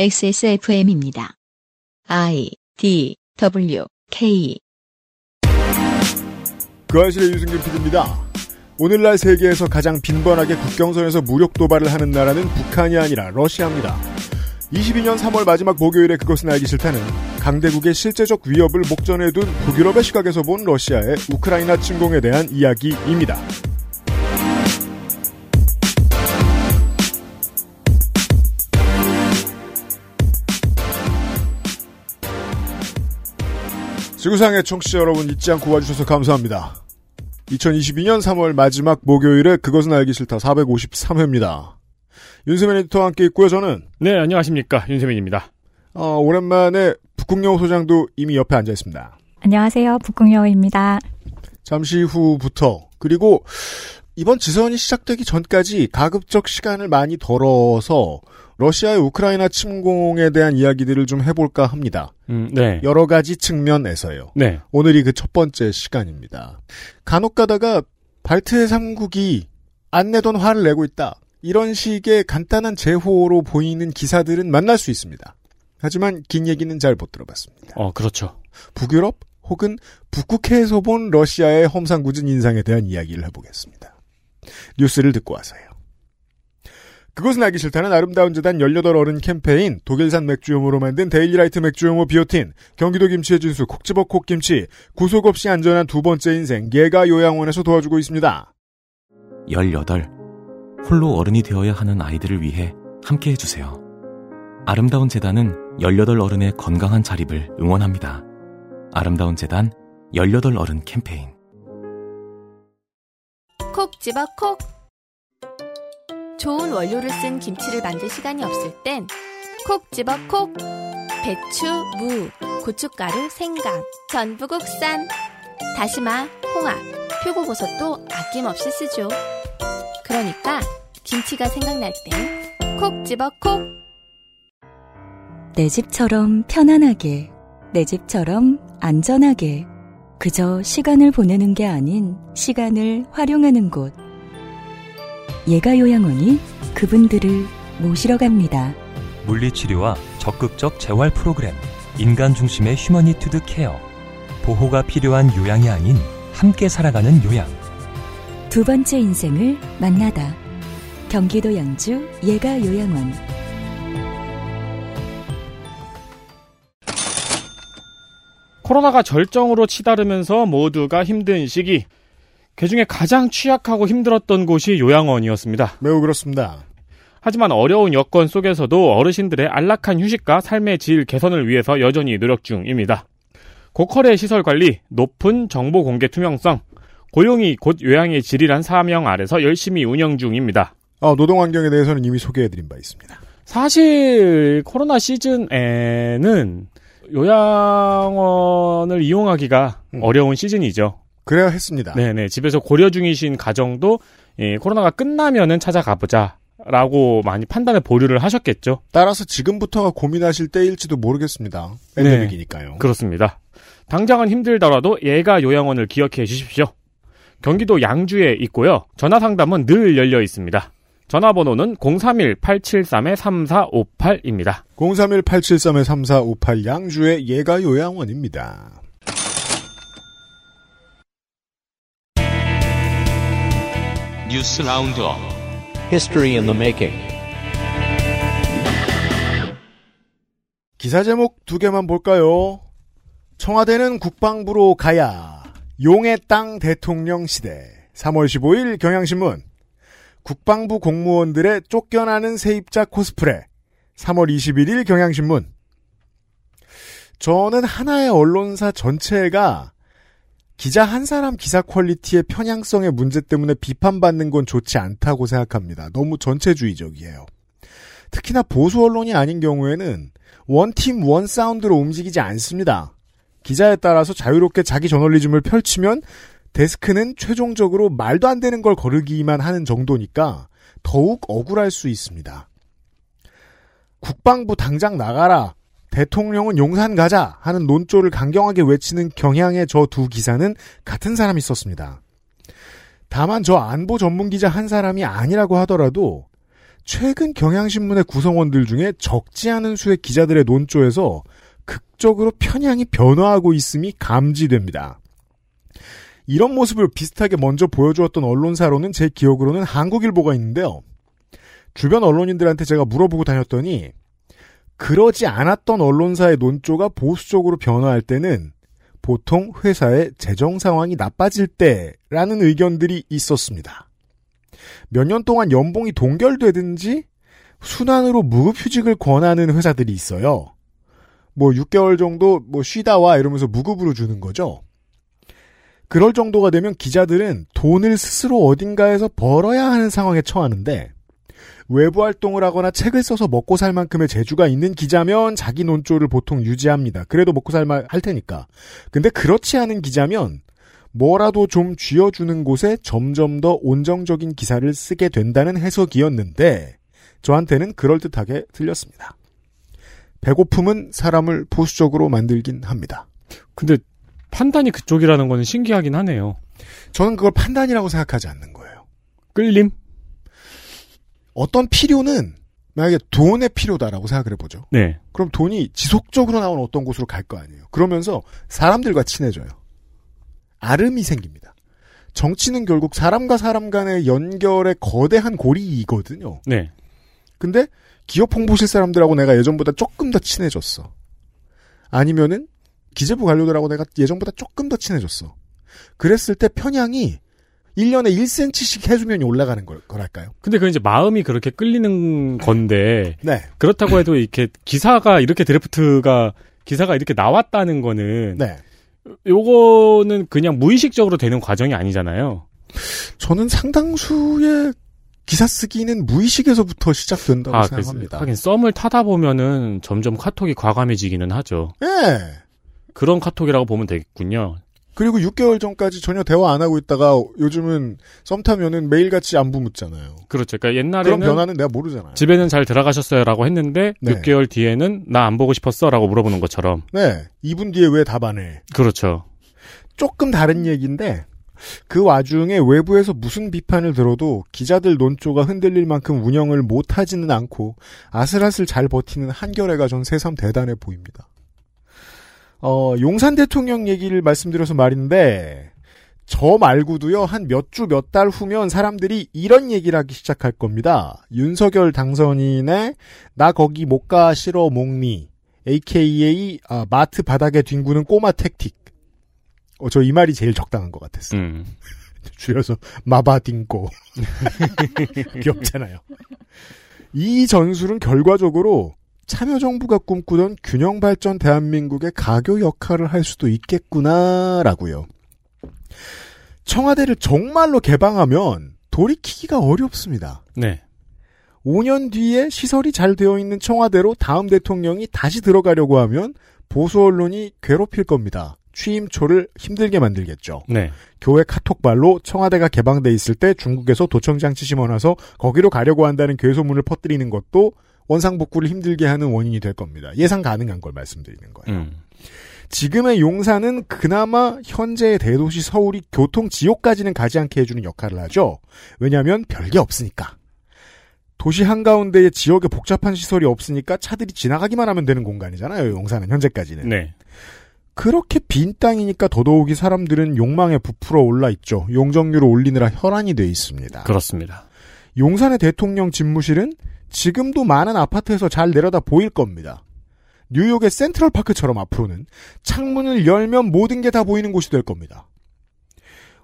XSFM입니다. I D W K 그 아실의 유승균 PD입니다. 오늘날 세계에서 가장 빈번하게 국경선에서 무력 도발을 하는 나라는 북한이 아니라 러시아입니다. 22년 3월 마지막 목요일에 그것은 알기 싫다는 강대국의 실제적 위협을 목전에 둔 북유럽의 시각에서 본 러시아의 우크라이나 침공에 대한 이야기입니다. 지구상의 청취자 여러분 잊지 않고 와주셔서 감사합니다. 2022년 3월 마지막 목요일에 그것은 알기 싫다 453회입니다. 윤세민 에디터와 함께 있고요. 저는 네, 안녕하십니까. 윤세민입니다. 어, 오랜만에 북극여우 소장도 이미 옆에 앉아 있습니다. 안녕하세요. 북궁여우입니다. 잠시 후부터 그리고 이번 지선이 시작되기 전까지 가급적 시간을 많이 덜어서 러시아의 우크라이나 침공에 대한 이야기들을 좀 해볼까 합니다. 음, 네. 여러 가지 측면에서요. 네. 오늘이 그 첫 번째 시간입니다. 간혹 가다가 발트해 3국이 안 내던 화를 내고 있다. 이런 식의 간단한 제호로 보이는 기사들은 만날 수 있습니다. 하지만 긴 얘기는 잘 못 들어봤습니다. 어, 그렇죠. 북유럽 혹은 북극해에서 본 러시아의 험상궂은 인상에 대한 이야기를 해보겠습니다. 뉴스를 듣고 와서요. 그것은 알기 싫다는 아름다운 재단 18 어른 캠페인, 독일산 맥주효모로 만든 데일리라이트 맥주효모 비오틴, 경기도 김치의 진수 콕 집어 콕 김치, 구속 없이 안전한 두 번째 인생 예가 요양원에서 도와주고 있습니다. 18. 홀로 어른이 되어야 하는 아이들을 위해 함께 해주세요. 아름다운 재단은 18 어른의 건강한 자립을 응원합니다. 아름다운 재단 18 어른 캠페인. 콕 집어 콕. 좋은 원료를 쓴 김치를 만들 시간이 없을 땐 콕 집어 콕. 배추, 무, 고춧가루, 생강, 전부 국산. 다시마, 홍합, 표고버섯도 아낌없이 쓰죠. 그러니까 김치가 생각날 땐 콕 집어 콕. 내 집처럼 편안하게, 내 집처럼 안전하게, 그저 시간을 보내는 게 아닌 시간을 활용하는 곳. 예가 요양원이 그분들을 모시러 갑니다. 물리치료와 적극적 재활 프로그램, 인간 중심의 휴머니투드 케어, 보호가 필요한 요양이 아닌 함께 살아가는 요양. 두 번째 인생을 만나다. 경기도 양주 예가 요양원. 코로나가 절정으로 치달으면서 모두가 힘든 시기. 그 중에 가장 취약하고 힘들었던 곳이 요양원이었습니다. 매우 그렇습니다. 하지만 어려운 여건 속에서도 어르신들의 안락한 휴식과 삶의 질 개선을 위해서 여전히 노력 중입니다. 고퀄의 시설 관리, 높은 정보 공개 투명성, 고용이 곧 요양의 질이란 사명 아래서 열심히 운영 중입니다. 어, 노동 환경에 대해서는 이미 소개해드린 바 있습니다. 사실 코로나 시즌에는 요양원을 이용하기가 음. 어려운 시즌이죠. 그래야 했습니다. 네네 집에서 고려 중이신 가정도 예, 코로나가 끝나면은 찾아가 보자 라고 많이 판단을 보류를 하셨겠죠. 따라서 지금부터가 고민하실 때일지도 모르겠습니다. 팬데믹이니까요. 그렇습니다. 당장은 힘들더라도 예가 요양원을 기억해 주십시오. 경기도 양주에 있고요. 전화 상담은 늘 열려 있습니다. 전화번호는 031-873-3458입니다. 031-873-3458 양주의 예가 요양원입니다. 뉴스 roundup. History in the making. 기사 제목 두 개만 볼까요? 청와대는 국방부로 가야 용의 땅 대통령 시대. 3월 15일 경향신문. 국방부 공무원들의 쫓겨나는 세입자 코스프레. 3월 21일 경향신문. 저는 하나의 언론사 전체가 기자 한 사람 기사 퀄리티의 편향성의 문제 때문에 비판받는 건 좋지 않다고 생각합니다. 너무 전체주의적이에요. 특히나 보수 언론이 아닌 경우에는 원팀 원 사운드로 움직이지 않습니다. 기자에 따라서 자유롭게 자기 저널리즘을 펼치면 데스크는 최종적으로 말도 안 되는 걸 거르기만 하는 정도니까 더욱 억울할 수 있습니다. 국방부 당장 나가라. 대통령은 용산 가자 하는 논조를 강경하게 외치는 경향의 저 두 기사는 같은 사람이 썼습니다. 다만 저 안보 전문 기자 한 사람이 아니라고 하더라도 최근 경향신문의 구성원들 중에 적지 않은 수의 기자들의 논조에서 극적으로 편향이 변화하고 있음이 감지됩니다. 이런 모습을 비슷하게 먼저 보여주었던 언론사로는 제 기억으로는 한국일보가 있는데요. 주변 언론인들한테 제가 물어보고 다녔더니 그러지 않았던 언론사의 논조가 보수적으로 변화할 때는 보통 회사의 재정 상황이 나빠질 때라는 의견들이 있었습니다. 몇 년 동안 연봉이 동결되든지 순환으로 무급휴직을 권하는 회사들이 있어요. 뭐 6개월 정도 뭐 쉬다 와 이러면서 무급으로 주는 거죠. 그럴 정도가 되면 기자들은 돈을 스스로 어딘가에서 벌어야 하는 상황에 처하는데 외부 활동을 하거나 책을 써서 먹고 살 만큼의 재주가 있는 기자면 자기 논조를 보통 유지합니다. 그래도 먹고 살만 할 테니까. 근데 그렇지 않은 기자면 뭐라도 좀 쥐어주는 곳에 점점 더 온정적인 기사를 쓰게 된다는 해석이었는데 저한테는 그럴듯하게 들렸습니다. 배고픔은 사람을 보수적으로 만들긴 합니다. 근데 판단이 그쪽이라는 거는 신기하긴 하네요. 저는 그걸 판단이라고 생각하지 않는 거예요. 끌림? 어떤 필요는 만약에 돈의 필요다라고 생각을 해보죠. 네. 그럼 돈이 지속적으로 나오는 어떤 곳으로 갈 거 아니에요. 그러면서 사람들과 친해져요. 아름이 생깁니다. 정치는 결국 사람과 사람 간의 연결의 거대한 고리이거든요. 네. 근데 기업 홍보실 사람들하고 내가 예전보다 조금 더 친해졌어. 아니면은 기재부 관료들하고 내가 예전보다 조금 더 친해졌어. 그랬을 때 편향이 1년에 1cm씩 해수면이 올라가는 걸, 거랄까요? 근데 그 이제 마음이 그렇게 끌리는 건데 네. 그렇다고 해도 이렇게 기사가 이렇게 드래프트가 기사가 이렇게 나왔다는 거는 네. 요거는 그냥 무의식적으로 되는 과정이 아니잖아요. 저는 상당수의 기사 쓰기는 무의식에서부터 시작된다고 아, 생각합니다. 하긴 썸을 타다 보면은 점점 카톡이 과감해지기는 하죠. 예. 그런 카톡이라고 보면 되겠군요. 그리고 6개월 전까지 전혀 대화 안 하고 있다가 요즘은 썸 타면은 매일같이 안부 묻잖아요. 그렇죠. 그러니까 그런 옛날에는 변화는 내가 모르잖아요. 집에는 잘 들어가셨어요라고 했는데 네. 6개월 뒤에는 나 안 보고 싶었어라고 물어보는 것처럼. 네. 2분 뒤에 왜 답 안 해? 그렇죠. 조금 다른 얘기인데 그 와중에 외부에서 무슨 비판을 들어도 기자들 논조가 흔들릴 만큼 운영을 못하지는 않고 아슬아슬 잘 버티는 한겨레가 전 새삼 대단해 보입니다. 어, 용산 대통령 얘기를 말씀드려서 말인데 저 말고도요 한 몇 주 몇 달 후면 사람들이 이런 얘기를 하기 시작할 겁니다. 윤석열 당선인의 나 거기 못 가 싫어 목니 AKA 아, 마트 바닥에 뒹구는 꼬마 택틱. 어, 저 이 말이 제일 적당한 것 같았어요. 음. 줄여서 마바딩고 귀엽잖아요. 이 전술은 결과적으로 참여정부가 꿈꾸던 균형발전 대한민국의 가교 역할을 할 수도 있겠구나라고요. 청와대를 정말로 개방하면 돌이키기가 어렵습니다. 네. 5년 뒤에 시설이 잘 되어 있는 청와대로 다음 대통령이 다시 들어가려고 하면 보수 언론이 괴롭힐 겁니다. 취임 초를 힘들게 만들겠죠. 네. 교회 카톡발로 청와대가 개방돼 있을 때 중국에서 도청장치 심어놔서 거기로 가려고 한다는 괴소문을 퍼뜨리는 것도 원상복구를 힘들게 하는 원인이 될 겁니다. 예상 가능한 걸 말씀드리는 거예요. 음. 지금의 용산은 그나마 현재의 대도시 서울이 교통 지옥까지는 가지 않게 해주는 역할을 하죠. 왜냐하면 별게 없으니까. 도시 한가운데에 지역에 복잡한 시설이 없으니까 차들이 지나가기만 하면 되는 공간이잖아요. 용산은 현재까지는. 네. 그렇게 빈 땅이니까 더더욱이 사람들은 욕망에 부풀어 올라 있죠. 용적률을 올리느라 혈안이 돼 있습니다. 그렇습니다. 용산의 대통령 집무실은 지금도 많은 아파트에서 잘 내려다 보일 겁니다. 뉴욕의 센트럴파크처럼 앞으로는 창문을 열면 모든 게 다 보이는 곳이 될 겁니다.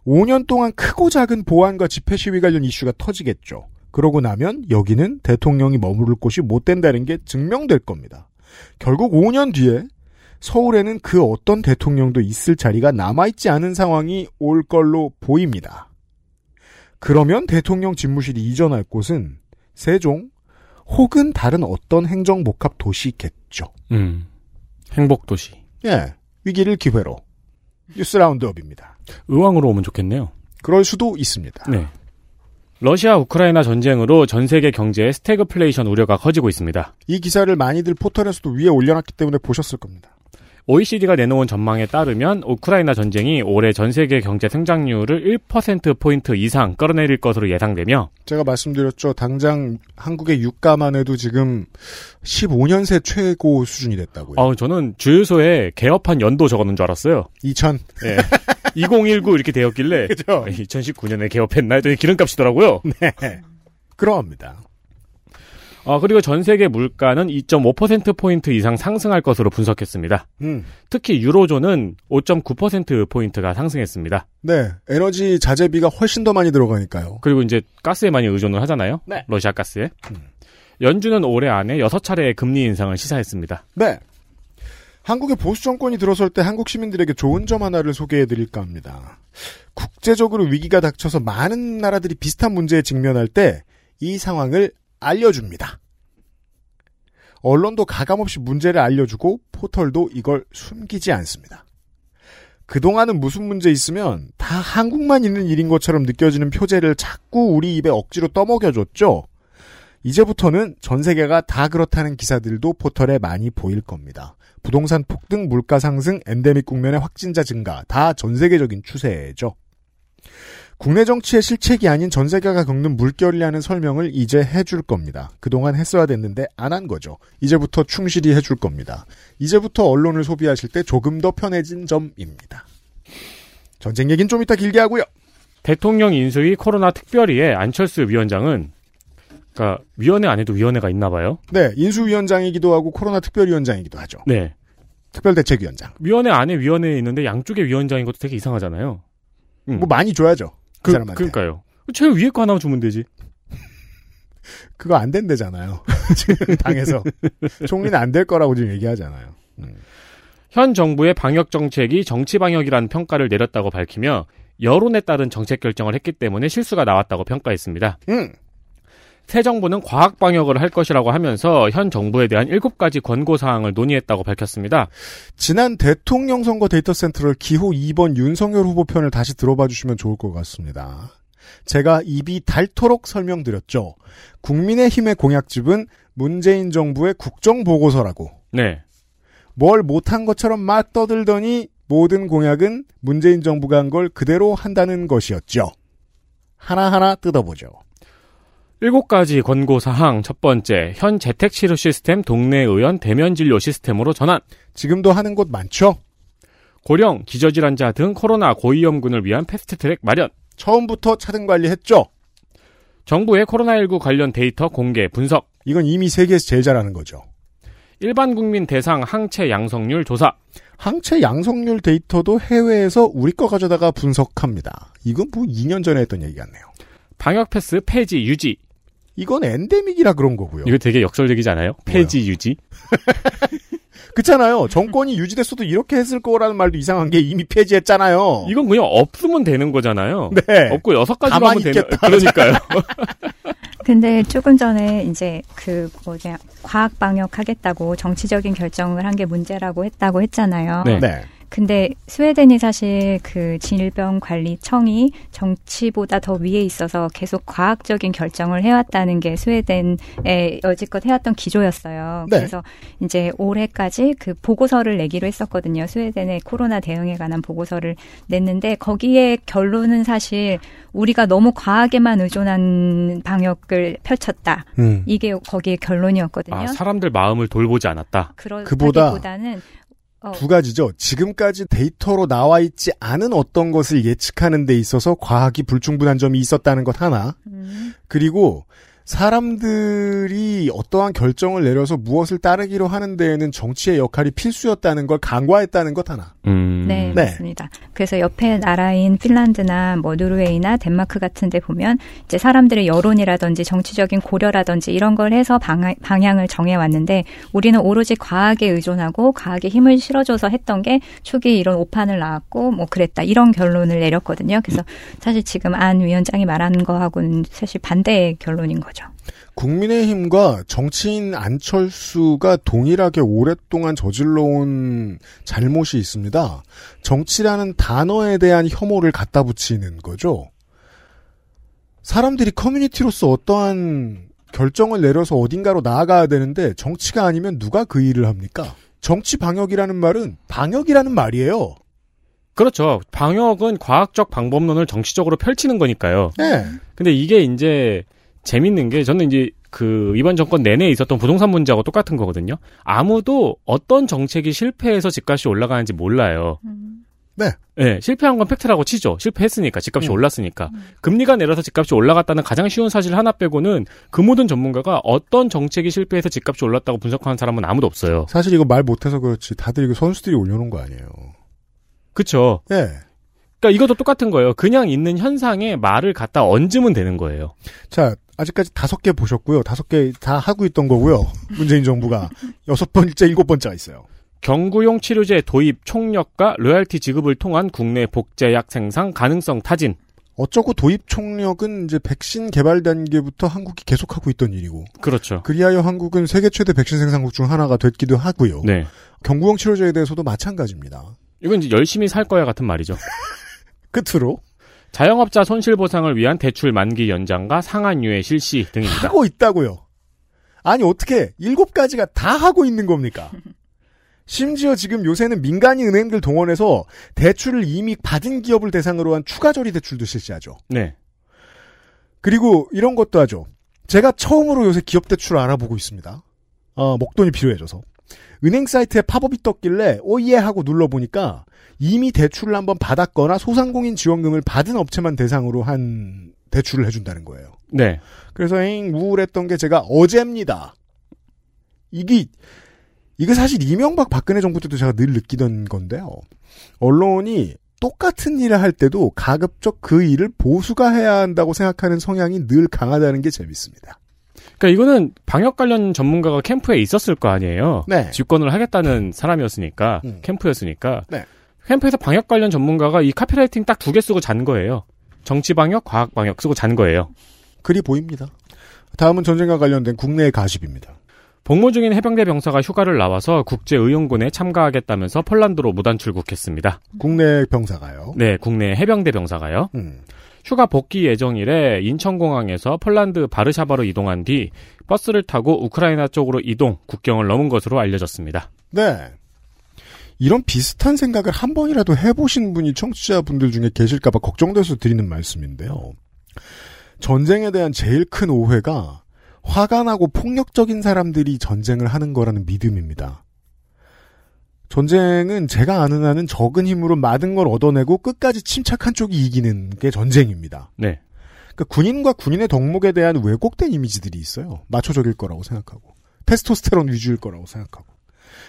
5년 동안 크고 작은 보안과 집회 시위 관련 이슈가 터지겠죠. 그러고 나면 여기는 대통령이 머무를 곳이 못 된다는 게 증명될 겁니다. 결국 5년 뒤에 서울에는 그 어떤 대통령도 있을 자리가 남아있지 않은 상황이 올 걸로 보입니다. 그러면 대통령 집무실이 이전할 곳은 세종 혹은 다른 어떤 행정복합 도시겠죠. 음. 행복도시. 예, 위기를 기회로 뉴스 roundup입니다. 의왕으로 오면 좋겠네요. 그럴 수도 있습니다. 네. 러시아 우크라이나 전쟁으로 전 세계 경제의 스태그플레이션 우려가 커지고 있습니다. 이 기사를 많이들 포털에서도 위에 올려놨기 때문에 보셨을 겁니다. OECD가 내놓은 전망에 따르면 우크라이나 전쟁이 올해 전 세계 경제 성장률을 1%포인트 이상 끌어내릴 것으로 예상되며 제가 말씀드렸죠. 당장 한국의 유가만 해도 지금 15년 새 최고 수준이 됐다고요. 어, 저는 주유소에 개업한 연도 적어놓은 줄 알았어요. 2000. 예. 2019 이렇게 되었길래 그죠? 2019년에 개업했나 했더니 기름값이더라고요. 네. 그러합니다. 어, 그리고 전 세계 물가는 2.5%포인트 이상 상승할 것으로 분석했습니다. 음. 특히 유로존은 5.9%포인트가 상승했습니다. 네. 에너지 자재비가 훨씬 더 많이 들어가니까요. 그리고 이제 가스에 많이 의존을 하잖아요. 네. 러시아 가스에. 연준은 올해 안에 6차례의 금리 인상을 시사했습니다. 네. 한국의 보수 정권이 들어설 때 한국 시민들에게 좋은 점 하나를 소개해 드릴까 합니다. 국제적으로 위기가 닥쳐서 많은 나라들이 비슷한 문제에 직면할 때 이 상황을 알려줍니다. 언론도 가감없이 문제를 알려주고 포털도 이걸 숨기지 않습니다. 그동안은 무슨 문제 있으면 다 한국만 있는 일인 것처럼 느껴지는 표제를 자꾸 우리 입에 억지로 떠먹여줬죠. 이제부터는 전 세계가 다 그렇다는 기사들도 포털에 많이 보일 겁니다. 부동산 폭등, 물가 상승, 엔데믹 국면의 확진자 증가 다 전 세계적인 추세죠. 국내 정치의 실책이 아닌 전 세계가 겪는 물결이라는 설명을 이제 해줄 겁니다. 그동안 했어야 됐는데 안 한 거죠. 이제부터 충실히 해줄 겁니다. 이제부터 언론을 소비하실 때 조금 더 편해진 점입니다. 전쟁 얘기는 좀 이따 길게 하고요. 대통령 인수위 코로나 특별위의 안철수 위원장은 그러니까 위원회 안에도 위원회가 있나 봐요. 네, 인수위원장이기도 하고 코로나 특별위원장이기도 하죠. 네. 특별대책위원장. 위원회 안에 위원회에 있는데 양쪽에 위원장인 것도 되게 이상하잖아요. 음. 뭐 많이 줘야죠. 그, 그, 사람한테. 그러니까요. 제일 위에 거 하나 주면 되지. 그거 안 된대잖아요. 지금 당에서. 총리는 안 될 거라고 지금 얘기하잖아요. 음. 현 정부의 방역 정책이 정치 방역이라는 평가를 내렸다고 밝히며 여론에 따른 정책 결정을 했기 때문에 실수가 나왔다고 평가했습니다. 음. 새 정부는 과학 방역을 할 것이라고 하면서 현 정부에 대한 7가지 권고 사항을 논의했다고 밝혔습니다. 지난 대통령 선거 데이터 센터를 기호 2번 윤석열 후보 편을 다시 들어봐 주시면 좋을 것 같습니다. 제가 입이 닳도록 설명드렸죠. 국민의힘의 공약집은 문재인 정부의 국정보고서라고. 네. 뭘 못한 것처럼 막 떠들더니 모든 공약은 문재인 정부가 한 걸 그대로 한다는 것이었죠. 하나하나 뜯어보죠. 일곱 가지 권고 사항 첫 번째 현 재택 치료 시스템 동네 의원 대면 진료 시스템으로 전환. 지금도 하는 곳 많죠. 고령 기저질환자 등 코로나 고위험군을 위한 패스트트랙 마련. 처음부터 차등 관리했죠. 정부의 코로나19 관련 데이터 공개 분석. 이건 이미 세계에서 제일 잘하는 거죠. 일반 국민 대상 항체 양성률 조사. 항체 양성률 데이터도 해외에서 우리 거 가져다가 분석합니다. 이건 뭐 2년 전에 했던 얘기 같네요. 방역 패스 폐지 유지. 이건 엔데믹이라 그런 거고요. 이거 되게 역설적이지 않아요? 폐지 유지. 그렇잖아요. 정권이 유지됐어도 이렇게 했을 거라는 말도 이상한 게 이미 폐지했잖아요. 이건 그냥 없으면 되는 거잖아요. 네. 없고 여섯 가지로 가만히 하면 되는 있겠다. 그러니까요. 근데 조금 전에 이제 그 뭐냐 과학 방역 하겠다고 정치적인 결정을 한 게 문제라고 했다고 했잖아요. 네. 네. 근데 스웨덴이 사실 그 질병관리청이 정치보다 더 위에 있어서 계속 과학적인 결정을 해왔다는 게 스웨덴의 여지껏 해왔던 기조였어요. 네. 그래서 이제 올해까지 그 보고서를 내기로 했었거든요. 스웨덴의 코로나 대응에 관한 보고서를 냈는데 거기에 결론은 사실 우리가 너무 과학에만 의존한 방역을 펼쳤다. 음. 이게 거기에 결론이었거든요. 아, 사람들 마음을 돌보지 않았다. 그보다 그보다는 어, 두 가지죠. 지금까지 데이터로 나와 있지 않은 어떤 것을 예측하는 데 있어서 과학이 불충분한 점이 있었다는 것 하나. 음, 그리고 사람들이 어떠한 결정을 내려서 무엇을 따르기로 하는 데에는 정치의 역할이 필수였다는 걸 간과했다는 것 하나. 음. 네, 네. 맞습니다. 그래서 옆에 나라인 핀란드나 뭐 노르웨이나 덴마크 같은 데 보면 이제 사람들의 여론이라든지 정치적인 고려라든지 이런 걸 해서 방향, 방향을 정해 왔는데 우리는 오로지 과학에 의존하고 과학에 힘을 실어줘서 했던 게 초기에 이런 오판을 낳았고 뭐 그랬다. 이런 결론을 내렸거든요. 그래서 사실 지금 안 위원장이 말하는 거하고는 사실 반대의 결론인 거죠. 국민의힘과 정치인 안철수가 동일하게 오랫동안 저질러온 잘못이 있습니다. 정치라는 단어에 대한 혐오를 갖다 붙이는 거죠. 사람들이 커뮤니티로서 어떠한 결정을 내려서 어딘가로 나아가야 되는데 정치가 아니면 누가 그 일을 합니까? 정치 방역이라는 말은 방역이라는 말이에요. 그렇죠. 방역은 과학적 방법론을 정치적으로 펼치는 거니까요. 네. 근데 이게 이제 재밌는 게 저는 이제 그 이번 정권 내내 있었던 부동산 문제하고 똑같은 거거든요. 아무도 어떤 정책이 실패해서 집값이 올라가는지 몰라요. 네. 네, 실패한 건 팩트라고 치죠. 실패했으니까 집값이 음. 올랐으니까. 금리가 내려서 집값이 올라갔다는 가장 쉬운 사실 하나 빼고는 그 모든 전문가가 어떤 정책이 실패해서 집값이 올랐다고 분석하는 사람은 아무도 없어요. 사실 이거 말 못해서 그렇지 다들 이거 선수들이 올려놓은 거 아니에요. 그쵸. 예. 그러니까 이것도 똑같은 거예요. 그냥 있는 현상에 말을 갖다 얹으면 되는 거예요. 자, 아직까지 다섯 개 보셨고요. 다섯 개 다 하고 있던 거고요. 문재인 정부가 여섯 번째, 일곱 번째가 있어요. 경구용 치료제 도입 총력과 로얄티 지급을 통한 국내 복제약 생산 가능성 타진. 어쩌고 도입 총력은 이제 백신 개발 단계부터 한국이 계속하고 있던 일이고. 그렇죠. 그리하여 한국은 세계 최대 백신 생산국 중 하나가 됐기도 하고요. 네. 경구용 치료제에 대해서도 마찬가지입니다. 이건 이제 열심히 살 거야 같은 말이죠. 끝으로 자영업자 손실 보상을 위한 대출 만기 연장과 상한유예 실시 등입니다. 하고 있다고요. 아니 어떻게 일곱 가지가 다 하고 있는 겁니까? 심지어 지금 요새는 민간인 은행들 동원해서 대출을 이미 받은 기업을 대상으로 한 추가 저리 대출도 실시하죠. 네. 그리고 이런 것도 하죠. 제가 처음으로 요새 기업 대출을 알아보고 있습니다. 어, 목돈이 필요해져서. 은행 사이트에 팝업이 떴길래 oh yeah 하고 눌러보니까 이미 대출을 한번 받았거나 소상공인 지원금을 받은 업체만 대상으로 한 대출을 해준다는 거예요. 네. 그래서 잉 우울했던 게 제가 어제입니다. 이게 이게 사실 이명박 박근혜 정부 때도 제가 늘 느끼던 건데요. 언론이 똑같은 일을 할 때도 가급적 그 일을 보수가 해야 한다고 생각하는 성향이 늘 강하다는 게 재밌습니다. 그러니까 이거는 방역 관련 전문가가 캠프에 있었을 거 아니에요. 네. 집권을 하겠다는 사람이었으니까 음. 캠프였으니까 네. 캠프에서 방역 관련 전문가가 이 카피라이팅 딱 두 개 쓰고 잔 거예요. 정치 방역, 과학 방역 쓰고 잔 거예요. 그리 보입니다. 다음은 전쟁과 관련된 국내의 가십입니다. 복무 중인 해병대 병사가 휴가를 나와서 국제 의용군에 참가하겠다면서 폴란드로 무단 출국했습니다. 국내 병사가요. 네, 국내 해병대 병사가요. 음. 휴가 복귀 예정일에 인천공항에서 폴란드 바르샤바로 이동한 뒤 버스를 타고 우크라이나 쪽으로 이동, 국경을 넘은 것으로 알려졌습니다. 네. 이런 비슷한 생각을 한 번이라도 해보신 분이 청취자분들 중에 계실까봐 걱정돼서 드리는 말씀인데요. 전쟁에 대한 제일 큰 오해가 화가 나고 폭력적인 사람들이 전쟁을 하는 거라는 믿음입니다. 전쟁은 제가 아는 한은 적은 힘으로 많은 걸 얻어내고 끝까지 침착한 쪽이 이기는 게 전쟁입니다. 네. 그러니까 군인과 군인의 덕목에 대한 왜곡된 이미지들이 있어요. 마초적일 거라고 생각하고. 테스토스테론 위주일 거라고 생각하고.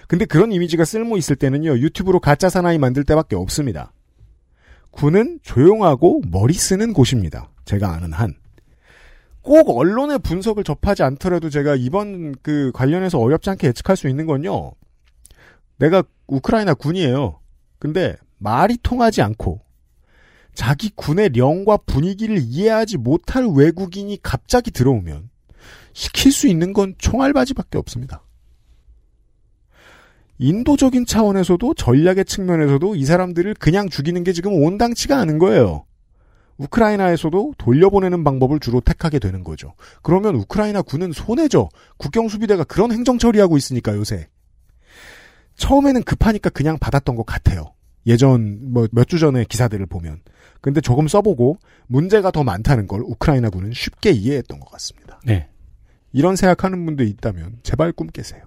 근데 그런 이미지가 쓸모 있을 때는요, 유튜브로 가짜 사나이 만들 때밖에 없습니다. 군은 조용하고 머리 쓰는 곳입니다. 제가 아는 한. 꼭 언론의 분석을 접하지 않더라도 제가 이번 그 관련해서 어렵지 않게 예측할 수 있는 건요. 내가 우크라이나 군이에요. 근데 말이 통하지 않고 자기 군의 령과 분위기를 이해하지 못할 외국인이 갑자기 들어오면 시킬 수 있는 건 총알바지밖에 없습니다. 인도적인 차원에서도 전략의 측면에서도 이 사람들을 그냥 죽이는 게 지금 온당치가 않은 거예요. 우크라이나에서도 돌려보내는 방법을 주로 택하게 되는 거죠. 그러면 우크라이나 군은 손해죠. 국경수비대가 그런 행정 처리하고 있으니까 요새. 처음에는 급하니까 그냥 받았던 것 같아요. 예전 뭐 몇 주 전에 기사들을 보면. 근데 조금 써보고 문제가 더 많다는 걸 우크라이나 군은 쉽게 이해했던 것 같습니다. 네. 이런 생각하는 분들 있다면 제발 꿈 깨세요.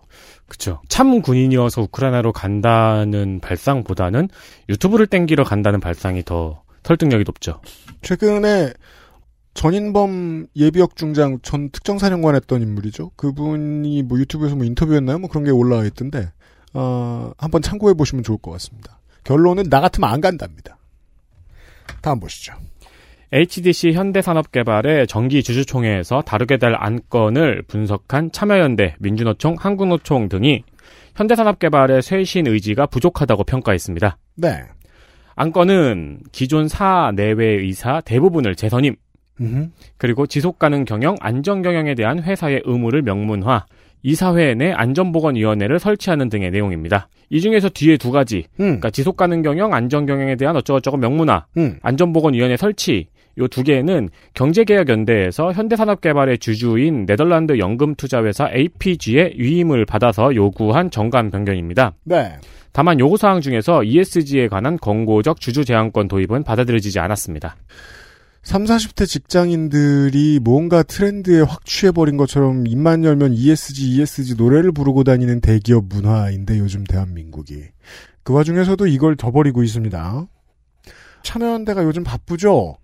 그쵸. 참 군인이어서 우크라이나로 간다는 발상보다는 유튜브를 땡기러 간다는 발상이 더 설득력이 높죠. 최근에 전인범 예비역 중장 전 특정사령관 했던 인물이죠. 그분이 뭐 유튜브에서 뭐 인터뷰했나요? 뭐 그런 게 올라와 있던데, 어, 한번 참고해 보시면 좋을 것 같습니다. 결론은 나 같으면 안 간답니다. 다음 보시죠. HDC 현대산업개발의 정기주주총회에서 다루게 될 안건을 분석한 참여연대, 민주노총, 한국노총 등이 현대산업개발의 쇄신 의지가 부족하다고 평가했습니다. 네. 안건은 기존 사 내외 의사 대부분을 재선임, 음흠. 그리고 지속가능 경영, 안전경영에 대한 회사의 의무를 명문화, 이사회 내 안전보건위원회를 설치하는 등의 내용입니다. 이 중에서 뒤에 두 가지, 음. 그러니까 지속가능 경영, 안전 경영에 대한 어쩌고저쩌고 명문화, 음. 안전보건위원회 설치, 요 두 개는 경제개혁연대에서 현대산업개발의 주주인 네덜란드 연금투자회사 APG의 위임을 받아서 요구한 정관 변경입니다. 네. 다만 요구사항 중에서 ESG에 관한 권고적 주주 제한권 도입은 받아들여지지 않았습니다. 3, 40대 직장인들이 뭔가 트렌드에 확 취해버린 것처럼 입만 열면 ESG, ESG 노래를 부르고 다니는 대기업 문화인데 요즘 대한민국이. 그 와중에서도 이걸 져버리고 있습니다. 참여연대가 요즘 바쁘죠?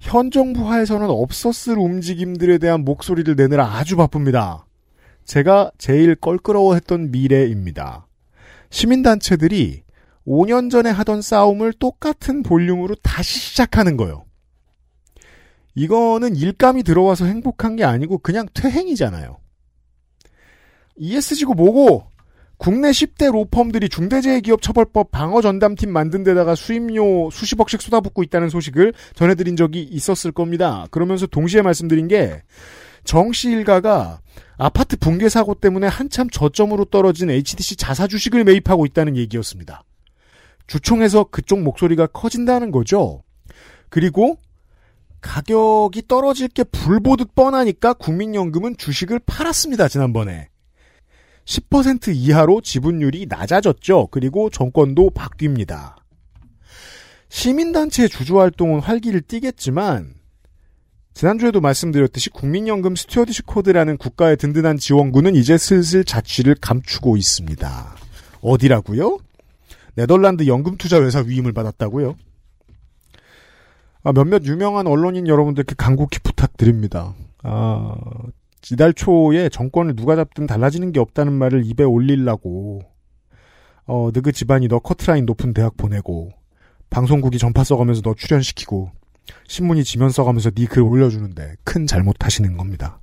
현 정부 하에서는 없었을 움직임들에 대한 목소리를 내느라 아주 바쁩니다. 제가 제일 껄끄러워했던 미래입니다. 시민단체들이 5년 전에 하던 싸움을 똑같은 볼륨으로 다시 시작하는 거예요. 이거는 일감이 들어와서 행복한 게 아니고 그냥 퇴행이잖아요. ESG고 뭐고 국내 10대 로펌들이 중대재해기업처벌법 방어전담팀 만든 데다가 수임료 수십억씩 쏟아붓고 있다는 소식을 전해드린 적이 있었을 겁니다. 그러면서 동시에 말씀드린 게 정씨 일가가 아파트 붕괴 사고 때문에 한참 저점으로 떨어진 HDC 자사 주식을 매입하고 있다는 얘기였습니다. 주총에서 그쪽 목소리가 커진다는 거죠. 그리고 가격이 떨어질 게 불보듯 뻔하니까 국민연금은 주식을 팔았습니다, 지난번에. 10% 이하로 지분율이 낮아졌죠. 그리고 정권도 바뀝니다. 시민단체 주주활동은 활기를 띠겠지만, 지난주에도 말씀드렸듯이 국민연금 스튜어디시 코드라는 국가의 든든한 지원군은 이제 슬슬 자취를 감추고 있습니다. 어디라고요? 네덜란드 연금투자회사 위임을 받았다고요? 아, 몇몇 유명한 언론인 여러분들께 간곡히 부탁드립니다. 아, 지달 초에 정권을 누가 잡든 달라지는 게 없다는 말을 입에 올리려고 어, 너그 집안이 너 커트라인 높은 대학 보내고 방송국이 전파 써가면서 너 출연시키고 신문이 지면 써가면서 네 글 올려주는데 큰 잘못하시는 겁니다.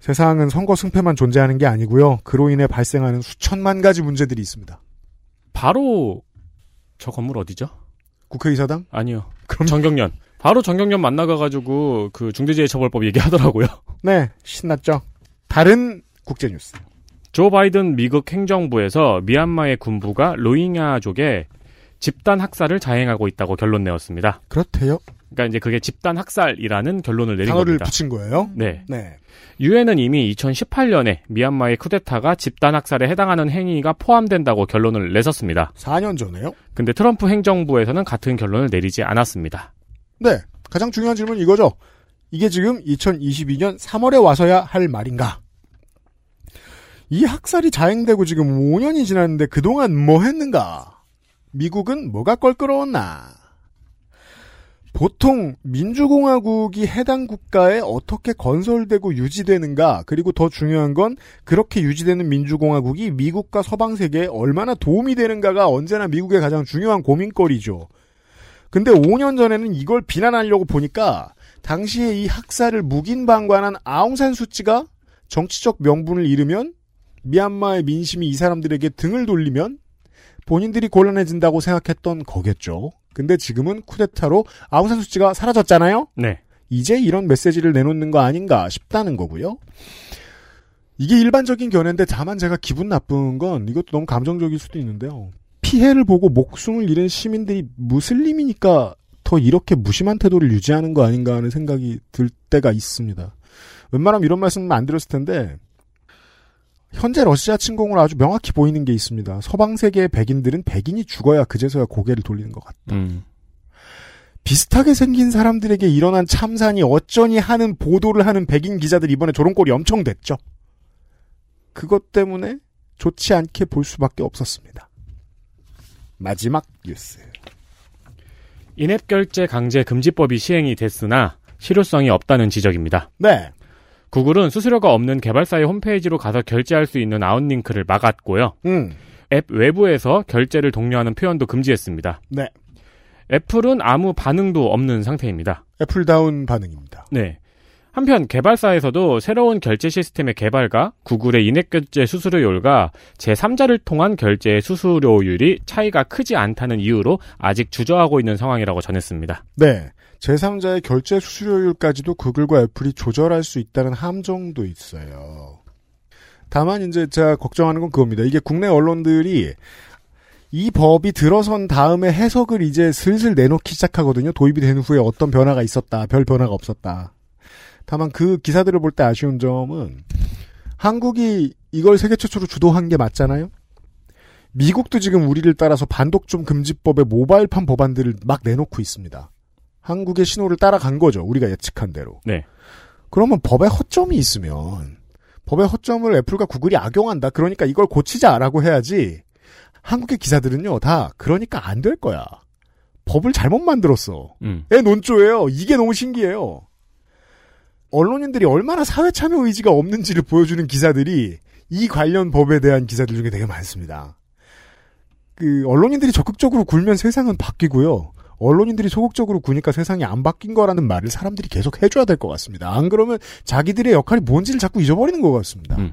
세상은 선거 승패만 존재하는 게 아니고요. 그로 인해 발생하는 수천만 가지 문제들이 있습니다. 바로 저 건물 어디죠? 국회의사당? 아니요. 그럼 정경련. 바로 정경련 만나가가지고 그 중대재해처벌법 얘기하더라고요. 네, 신났죠. 다른 국제 뉴스. 조 바이든 미국 행정부에서 미얀마의 군부가 로힝야족에 집단 학살을 자행하고 있다고 결론 내었습니다. 그렇대요. 그러니까 이제 그게 집단 학살이라는 결론을 내린 단어를 겁니다. 붙인 거예요? 네. 네. 유엔은 이미 2018년에 미얀마의 쿠데타가 집단 학살에 해당하는 행위가 포함된다고 결론을 내섰습니다. 4년 전에요? 근데 트럼프 행정부에서는 같은 결론을 내리지 않았습니다. 네. 가장 중요한 질문은 이거죠. 이게 지금 2022년 3월에 와서야 할 말인가? 이 학살이 자행되고 지금 5년이 지났는데 그동안 뭐 했는가? 미국은 뭐가 껄끄러웠나? 보통 민주공화국이 해당 국가에 어떻게 건설되고 유지되는가 그리고 더 중요한 건 그렇게 유지되는 민주공화국이 미국과 서방 세계에 얼마나 도움이 되는가가 언제나 미국의 가장 중요한 고민거리죠. 근데 5년 전에는 이걸 비난하려고 보니까 당시에 이 학살을 묵인방관한 아웅산 수치가 정치적 명분을 잃으면 미얀마의 민심이 이 사람들에게 등을 돌리면 본인들이 곤란해진다고 생각했던 거겠죠. 근데 지금은 쿠데타로 아웅산 수치가 사라졌잖아요. 네. 이제 이런 메시지를 내놓는 거 아닌가 싶다는 거고요. 이게 일반적인 견해인데 다만 제가 기분 나쁜 건 이것도 너무 감정적일 수도 있는데요. 피해를 보고 목숨을 잃은 시민들이 무슬림이니까 더 이렇게 무심한 태도를 유지하는 거 아닌가 하는 생각이 들 때가 있습니다. 웬만하면 이런 말씀은 안 드렸을 텐데 현재 러시아 침공을 아주 명확히 보이는 게 있습니다. 서방 세계의 백인들은 백인이 죽어야 그제서야 고개를 돌리는 것 같다. 음. 비슷하게 생긴 사람들에게 일어난 참산이 어쩌니 하는 보도를 하는 백인 기자들 이번에 꼴이 엄청 됐죠. 그것 때문에 좋지 않게 볼 수밖에 없었습니다. 마지막 뉴스. in-app 결제 강제 금지법이 시행이 됐으나 실효성이 없다는 지적입니다. 네. 구글은 수수료가 없는 개발사의 홈페이지로 가서 결제할 수 있는 outlink를 막았고요. 음. 앱 외부에서 결제를 독려하는 표현도 금지했습니다. 네. 애플은 아무 반응도 없는 상태입니다. 애플다운 반응입니다. 네. 한편 개발사에서도 새로운 결제 시스템의 개발과 구글의 인앱 결제 수수료율과 제3자를 통한 결제 수수료율이 차이가 크지 않다는 이유로 아직 주저하고 있는 상황이라고 전했습니다. 네. 제3자의 결제 수수료율까지도 구글과 애플이 조절할 수 있다는 함정도 있어요. 다만 이제 제가 걱정하는 건 그겁니다. 이게 국내 언론들이 이 법이 들어선 다음에 해석을 이제 슬슬 내놓기 시작하거든요. 도입이 된 후에 어떤 변화가 있었다, 별 변화가 없었다. 다만 그 기사들을 볼 때 아쉬운 점은 한국이 이걸 세계 최초로 주도한 게 맞잖아요. 미국도 지금 우리를 따라서 반독점 금지법의 모바일판 법안들을 막 내놓고 있습니다. 한국의 신호를 따라간 거죠. 우리가 예측한 대로. 네. 그러면 법에 허점이 있으면 법의 허점을 애플과 구글이 악용한다. 그러니까 이걸 고치자라고 해야지. 한국의 기사들은요 다 그러니까 안 될 거야. 법을 잘못 만들었어. 음. 애 논조예요. 이게 너무 신기해요. 언론인들이 얼마나 사회 참여 의지가 없는지를 보여주는 기사들이 이 관련 법에 대한 기사들 중에 되게 많습니다. 그 언론인들이 적극적으로 굴면 세상은 바뀌고요. 언론인들이 소극적으로 구니까 세상이 안 바뀐 거라는 말을 사람들이 계속 해줘야 될 것 같습니다. 안 그러면 자기들의 역할이 뭔지를 자꾸 잊어버리는 것 같습니다. 음.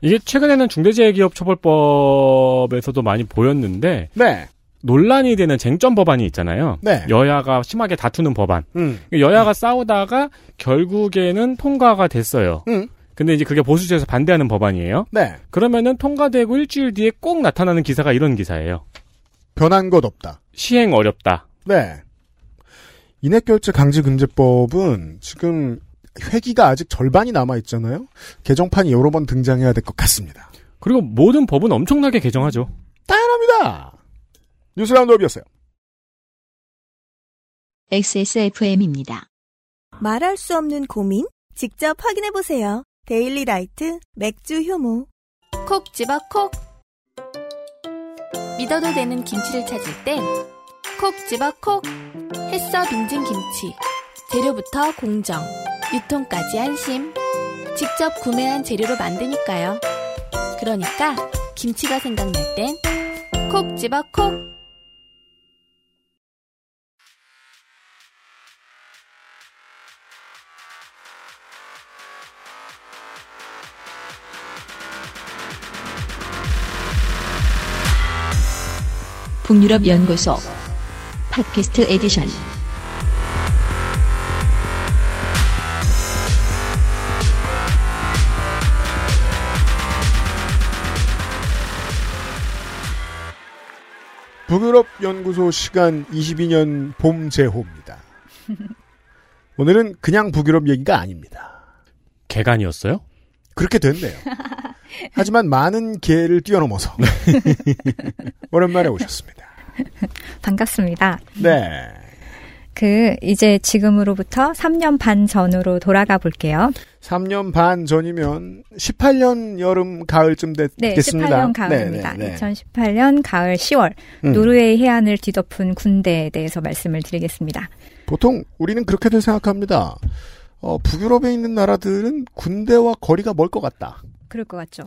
이게 최근에는 중대재해기업처벌법에서도 많이 보였는데 네. 논란이 되는 쟁점 법안이 있잖아요. 네. 여야가 심하게 다투는 법안. 음. 여야가 싸우다가 결국에는 통과가 됐어요. 음. 근데 이제 그게 보수주에서 반대하는 법안이에요. 네. 그러면은 통과되고 일주일 뒤에 꼭 나타나는 기사가 이런 기사예요. 변한 것 없다. 시행 어렵다. 네. 인해결제 강제금지법은 지금 회기가 아직 절반이 남아 있잖아요. 개정판이 여러 번 등장해야 될 것 같습니다. 그리고 모든 법은 엄청나게 개정하죠. 당연합니다. 뉴스 roundup이었어요. XSFM입니다. 말할 수 없는 고민? 직접 확인해 보세요. 데일리 라이트 맥주 효모. 콕 집어 콕. 믿어도 되는 김치를 찾을 땐 콕 집어 콕. 햇서 빙진 김치. 재료부터 공정. 유통까지 안심. 직접 구매한 재료로 만드니까요. 그러니까 김치가 생각날 땐 콕 집어 콕. 북유럽 연구소 팟캐스트 에디션 북유럽 연구소 시간 22년 봄 제호입니다. 오늘은 그냥 북유럽 얘기가 아닙니다. 계간이었어요? 그렇게 됐네요. 하지만 많은 계를 뛰어넘어서 오랜만에 오셨습니다. 반갑습니다. 네. 그 이제 지금으로부터 3년 반 전으로 돌아가 볼게요. 3년 반 전이면 18년 여름 가을쯤 네, 됐겠습니다. 18년 가을입니다. 네, 네, 네. 2018년 가을 10월 음. 노르웨이 해안을 뒤덮은 군대에 대해서 말씀을 드리겠습니다. 보통 우리는 그렇게들 생각합니다. 어, 북유럽에 있는 나라들은 군대와 거리가 멀 것 같다. 그럴 것 같죠.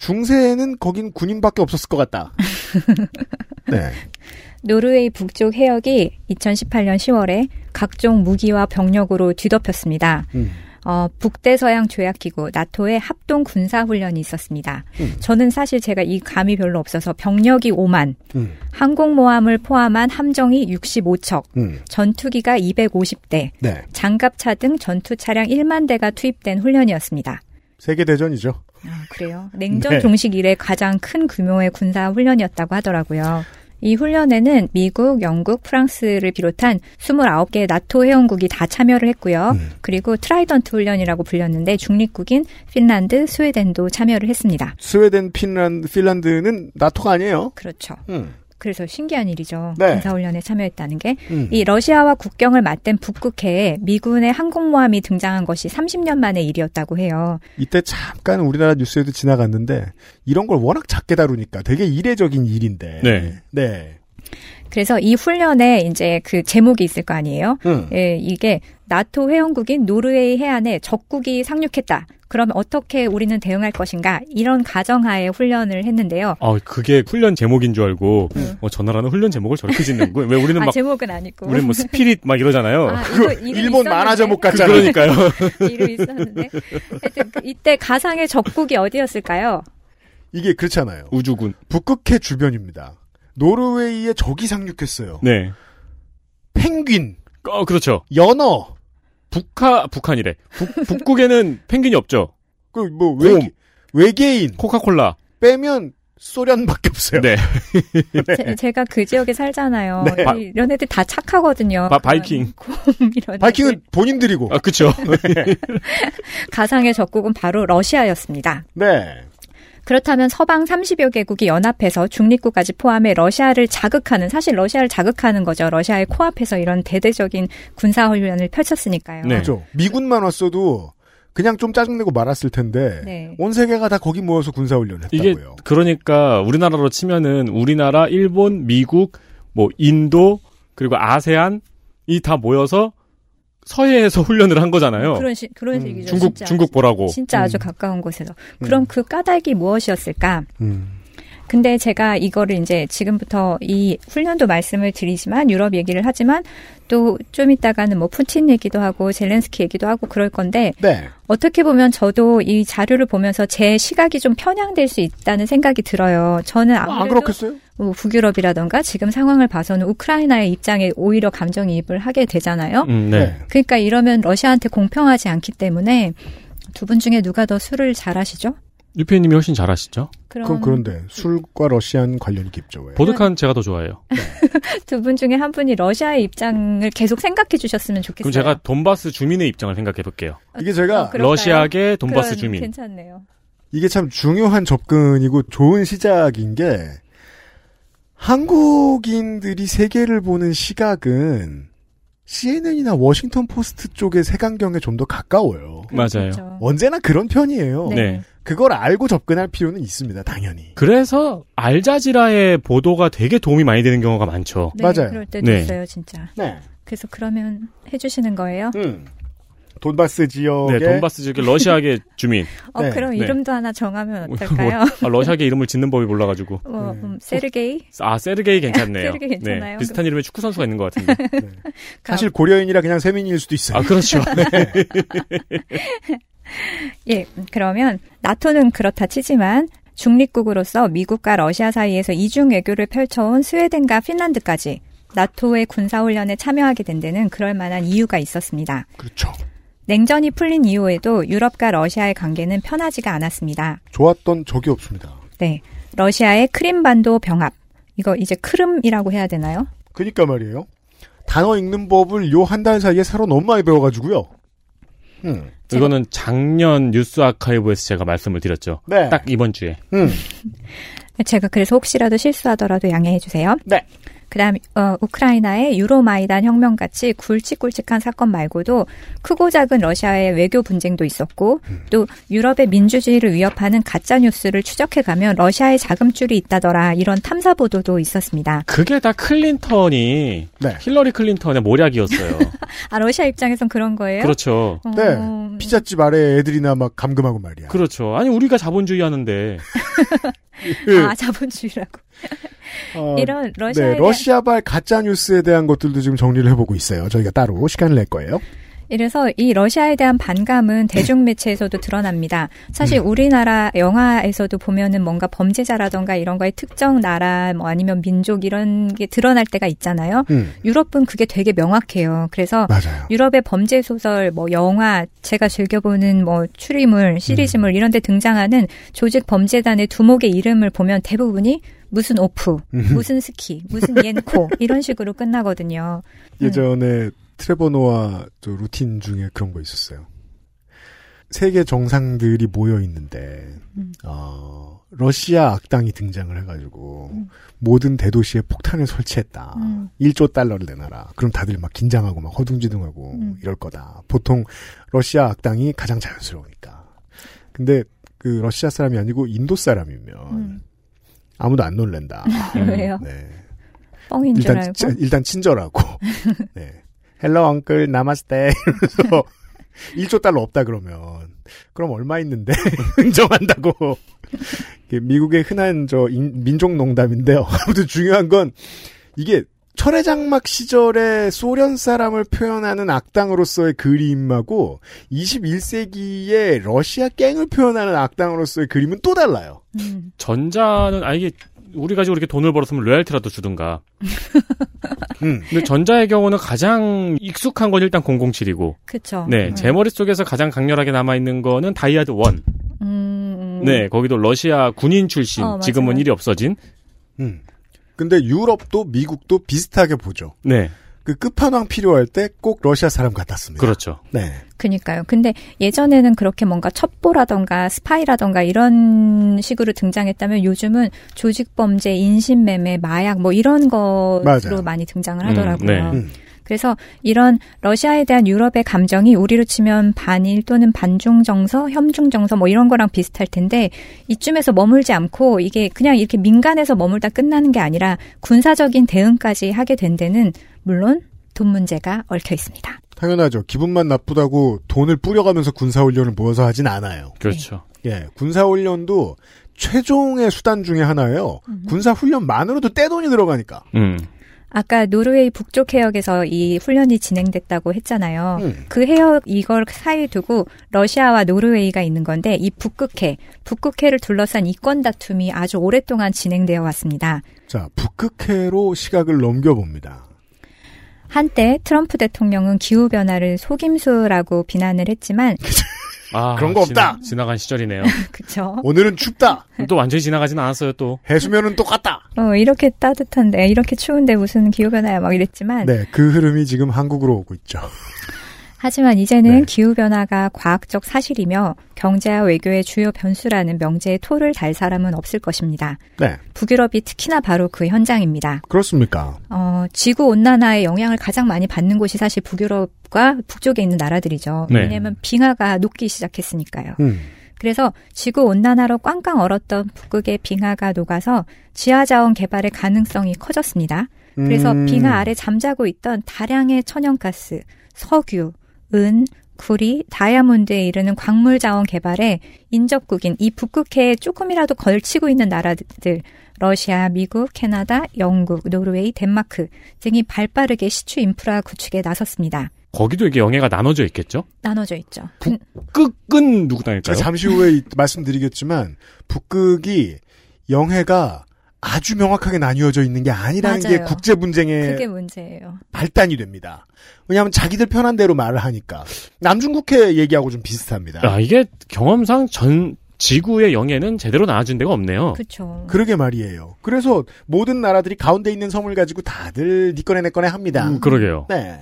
중세에는 거긴 군인밖에 없었을 것 같다. 네. 노르웨이 북쪽 해역이 2018년 10월에 각종 무기와 병력으로 뒤덮였습니다. 음. 어, 북대서양 조약기구 나토의 합동 군사 훈련이 있었습니다. 음. 저는 사실 제가 이 감이 별로 없어서 병력이 5만, 음. 항공모함을 포함한 함정이 65척, 음. 전투기가 250대, 네. 장갑차 등 전투 차량 1만 대가 투입된 훈련이었습니다. 세계 대전이죠. 아, 그래요? 냉전 네. 종식 이래 가장 큰 규모의 군사 훈련이었다고 하더라고요. 이 훈련에는 미국, 영국, 프랑스를 비롯한 29개의 나토 회원국이 다 참여를 했고요. 음. 그리고 트라이던트 훈련이라고 불렸는데 중립국인 핀란드, 스웨덴도 참여를 했습니다. 스웨덴, 핀란드, 핀란드는 나토가 아니에요. 그렇죠. 음. 그래서 신기한 일이죠. 네. 군사훈련에 참여했다는 게. 음. 이 러시아와 국경을 맞댄 북극해에 미군의 항공모함이 등장한 것이 30년 만의 일이었다고 해요. 이때 잠깐 우리나라 뉴스에도 지나갔는데 이런 걸 워낙 작게 다루니까 되게 이례적인 일인데. 네. 네. 그래서 이 훈련에 이제 그 제목이 있을 거 아니에요? 음. 예, 이게 나토 회원국인 노르웨이 해안에 적국이 상륙했다. 그러면 어떻게 우리는 대응할 것인가? 이런 가정하에 훈련을 했는데요. 아, 그게 훈련 제목인 줄 알고, 어, 저 나라는 훈련 제목을 저렇게 짓는 거예요. 왜 우리는 아, 막, 제목은 아니고. 우리는 뭐 스피릿 막 이러잖아요. 아, 그거 이거 일본 만화 제목 같잖아요. 그러니까요. 이름 있었는데. 하여튼 그 이때 가상의 적국이 어디였을까요? 이게 그렇잖아요. 우주군. 북극해 주변입니다. 노르웨이에 적이 상륙했어요. 네. 펭귄, 어, 그렇죠. 연어, 북한, 북한이래. 북, 북극에는 펭귄이 없죠. 그뭐 곰. 외계, 외계인 코카콜라. 빼면 소련밖에 없어요. 네. 제, 가그 지역에 살잖아요. 네. 이- 이런 애들 다 착하거든요. 바, 바이킹. 이런 바이킹은 애들. 본인들이고. 아, 그쵸. 가상의 적국은 바로 러시아였습니다. 네. 그렇다면 서방 30여 개국이 연합해서 중립국까지 포함해 러시아를 자극하는 사실 러시아를 자극하는 거죠. 러시아의 코앞에서 이런 대대적인 군사 훈련을 펼쳤으니까요. 네. 그죠. 미군만 왔어도 그냥 좀 짜증내고 말았을 텐데 네. 온 세계가 다 거기 모여서 군사 훈련 이게 했다고요. 그러니까 우리나라로 치면은 우리나라, 일본, 미국, 뭐 인도 그리고 아세안 이 다 모여서 서해에서 훈련을 한 거잖아요. 그런 식 그런 음, 식이죠. 중국 진짜. 중국 보라고. 진짜 아주 음. 가까운 곳에서. 그럼 그 까닭이 무엇이었을까? 음. 근데 제가 이거를 이제 지금부터 이 훈련도 말씀을 드리지만 유럽 얘기를 하지만 또 좀 이따가는 뭐 푸틴 얘기도 하고 젤렌스키 얘기도 하고 그럴 건데 네. 어떻게 보면 저도 이 자료를 보면서 제 시각이 좀 편향될 수 있다는 생각이 들어요. 저는 아, 안 아무래도 그렇겠어요? 뭐 북유럽이라던가 지금 상황을 봐서는 우크라이나의 입장에 오히려 감정이입을 하게 되잖아요. 음, 네. 그러니까 이러면 러시아한테 공평하지 않기 때문에 두 분 중에 누가 더 술을 잘하시죠? 유피님이 훨씬 잘하시죠? 그럼 그런데 술과 러시아는 관련이 깊죠. 왜? 보드카는 제가 더 좋아해요. 두 분 중에 한 분이 러시아의 입장을 계속 생각해 주셨으면 좋겠어요. 그럼 제가 돈바스 주민의 입장을 생각해 볼게요. 이게 제가 어, 그럴까요? 러시아계 돈바스 주민. 괜찮네요. 이게 참 중요한 접근이고 좋은 시작인 게 한국인들이 세계를 보는 시각은 CNN이나 워싱턴 포스트 쪽의 색안경에 좀 더 가까워요. 맞아요. 그렇죠. 언제나 그런 편이에요. 네. 그걸 알고 접근할 필요는 있습니다, 당연히. 그래서 알자지라의 보도가 되게 도움이 많이 되는 경우가 많죠. 네, 맞아요. 그럴 때도 네. 있어요, 진짜. 네. 그래서 그러면 해주시는 거예요? 음. 돈바스 지역에 네, 돈바스 지역의 러시아계 주민. 어, 네, 그럼 네. 이름도 하나 정하면 어떨까요? 아, 러시아계 이름을 짓는 법이 몰라가지고. 뭐, 네. 음, 세르게이? 아, 세르게이 괜찮네요. 세르게이 괜찮아요? 네, 비슷한 이름의 축구 선수가 있는 것 같은데. 사실 고려인이라 그냥 세민일 수도 있어요. 아, 그렇죠. 예, 그러면 나토는 그렇다 치지만 중립국으로서 미국과 러시아 사이에서 이중 외교를 펼쳐온 스웨덴과 핀란드까지 나토의 군사훈련에 참여하게 된 데는 그럴 만한 이유가 있었습니다. 그렇죠. 냉전이 풀린 이후에도 유럽과 러시아의 관계는 편하지가 않았습니다. 좋았던 적이 없습니다. 네. 러시아의 크림반도 병합. 이거 이제 크름이라고 해야 되나요? 그니까 말이에요. 단어 읽는 법을 요 한 달 사이에 새로 너무 많이 배워가지고요. 음. 이거는 작년 뉴스 아카이브에서 제가 말씀을 드렸죠. 네. 딱 이번 주에. 음. 제가 그래서 혹시라도 실수하더라도 양해해 주세요. 네. 그다음 어, 우크라이나의 유로마이단 혁명 같이 굵직굵직한 사건 말고도 크고 작은 러시아의 외교 분쟁도 있었고 또 유럽의 민주주의를 위협하는 가짜 뉴스를 추적해 가면 러시아의 자금줄이 있다더라 이런 탐사 보도도 있었습니다. 그게 다 클린턴이 네. 힐러리 클린턴의 모략이었어요. 아 러시아 입장에선 그런 거예요? 그렇죠. 어, 네. 피자집 아래 애들이나 막 감금하고 말이야. 그렇죠. 아니 우리가 자본주의 하는데 아 자본주의라고. 어, 이런 러시아에 네, 러시아발 가짜 뉴스에 대한 것들도 지금 정리를 해보고 있어요. 저희가 따로 시간을 낼 거예요. 이래서 이 러시아에 대한 반감은 대중 매체에서도 드러납니다. 사실 음. 우리나라 영화에서도 보면은 뭔가 범죄자라던가 이런 거에 특정 나라 뭐 아니면 민족 이런 게 드러날 때가 있잖아요. 음. 유럽은 그게 되게 명확해요. 그래서 맞아요. 유럽의 범죄 소설, 뭐 영화, 제가 즐겨 보는 뭐 추리물, 시리즈물 음. 이런 데 등장하는 조직 범죄단의 두목의 이름을 보면 대부분이 무슨 오프, 음. 무슨 스키, 무슨 옌코 이런 식으로 끝나거든요. 예전에 트레버 노아 저 루틴 중에 그런 거 있었어요. 세계 정상들이 모여 있는데 음. 어, 러시아 악당이 등장을 해가지고 모든 대도시에 폭탄을 설치했다. 음. 1조 달러를 내놔라. 그럼 다들 막 긴장하고 막 허둥지둥하고 음. 이럴 거다. 보통 러시아 악당이 가장 자연스러우니까. 근데 그 러시아 사람이 아니고 인도 사람이면 음. 아무도 안 놀랜다. 왜요? 네. 뻥인 줄 일단 알고. 치- 일단 친절하고 네. Hello uncle 나마스테 이러면서 1조 달러 없다 그러면 그럼 얼마 있는데 인정한다고 미국의 흔한 저 인- 민족 농담인데요. 아무튼 중요한 건 이게 철의 장막 시절에 소련 사람을 표현하는 악당으로서의 그림하고 21세기의 러시아 갱을 표현하는 악당으로서의 그림은 또 달라요. 음. 전자는 아 이게 우리 가지고 이렇게 돈을 벌었으면 로얄티라도 주든가. 음. 근데 전자의 경우는 가장 익숙한 건 일단 007이고. 그쵸. 네, 음. 제 머릿속에서 가장 강렬하게 남아 있는 거는 다이아드 1. 음, 음. 네, 거기도 러시아 군인 출신, 어. 지금은 일이 없어진. 음. 근데 유럽도 미국도 비슷하게 보죠. 네, 그 끝판왕 필요할 때 꼭 러시아 사람 같았습니다. 그렇죠. 네. 그니까요. 근데 예전에는 그렇게 뭔가 첩보라던가 스파이라던가 이런 식으로 등장했다면 요즘은 조직범죄, 인신매매, 마약 뭐 이런 것으로 맞아요. 많이 등장을 음, 하더라고요. 네. 음. 그래서 이런 러시아에 대한 유럽의 감정이 우리로 치면 반일 또는 반중 정서, 협중 정서 뭐 이런 거랑 비슷할 텐데 이쯤에서 머물지 않고 이게 그냥 이렇게 민간에서 머물다 끝나는 게 아니라 군사적인 대응까지 하게 된 데는 물론 돈 문제가 얽혀 있습니다. 당연하죠. 기분만 나쁘다고 돈을 뿌려가면서 군사훈련을 모여서 하진 않아요. 그렇죠. 예, 군사훈련도 최종의 수단 중에 하나예요. 군사훈련만으로도 떼돈이 들어가니까. 음, 아까 노르웨이 북쪽 해역에서 이 훈련이 진행됐다고 했잖아요. 음. 그 해역 이걸 사이에 두고 러시아와 노르웨이가 있는 건데 이 북극해, 북극해를 둘러싼 이권 다툼이 아주 오랫동안 진행되어 왔습니다. 자, 북극해로 시각을 넘겨봅니다. 한때 트럼프 대통령은 기후 변화를 속임수라고 비난을 했지만 아, 그런 거 없다. 지나, 지나 간 시절이네요. 그쵸? 오늘은 춥다. 또 완전히 지나가진 않았어요, 또. 해수면은 똑같다. 어, 이렇게 따뜻한데 이렇게 추운데 무슨 기후 변화야 막 이랬지만 네, 그 흐름이 지금 한국으로 오고 있죠. 하지만 이제는 네. 기후 변화가 과학적 사실이며 경제와 외교의 주요 변수라는 명제의 토를 달 사람은 없을 것입니다. 네, 북유럽이 특히나 바로 그 현장입니다. 그렇습니까? 어, 지구 온난화의 영향을 가장 많이 받는 곳이 사실 북유럽과 북쪽에 있는 나라들이죠. 네. 왜냐하면 빙하가 녹기 시작했으니까요. 음, 그래서 지구 온난화로 꽝꽝 얼었던 북극의 빙하가 녹아서 지하 자원 개발의 가능성이 커졌습니다. 그래서 음, 빙하 아래 잠자고 있던 다량의 천연가스, 석유, 은, 구리, 다이아몬드에 이르는 광물 자원 개발에 인접국인 이 북극해에 조금이라도 걸치고 있는 나라들 러시아, 미국, 캐나다, 영국, 노르웨이, 덴마크 등이 발빠르게 시추 인프라 구축에 나섰습니다. 거기도 이게 영해가 나눠져 있겠죠? 나눠져 있죠. 북- 끝은 누구? 제가 잠시 후에 이- 말씀드리겠지만 북극이 영해가 아주 명확하게 나뉘어져 있는 게 아니라는 게 맞아요. 국제 분쟁의 그게 문제예요. 발단이 됩니다. 왜냐하면 자기들 편한 대로 말을 하니까 남중국해 얘기하고 좀 비슷합니다. 아, 이게 경험상 전 지구의 영해는 제대로 나눠진 데가 없네요. 그렇죠. 그러게 말이에요. 그래서 모든 나라들이 가운데 있는 섬을 가지고 다들 니꺼네 내꺼네 합니다. 음, 그러게요. 네.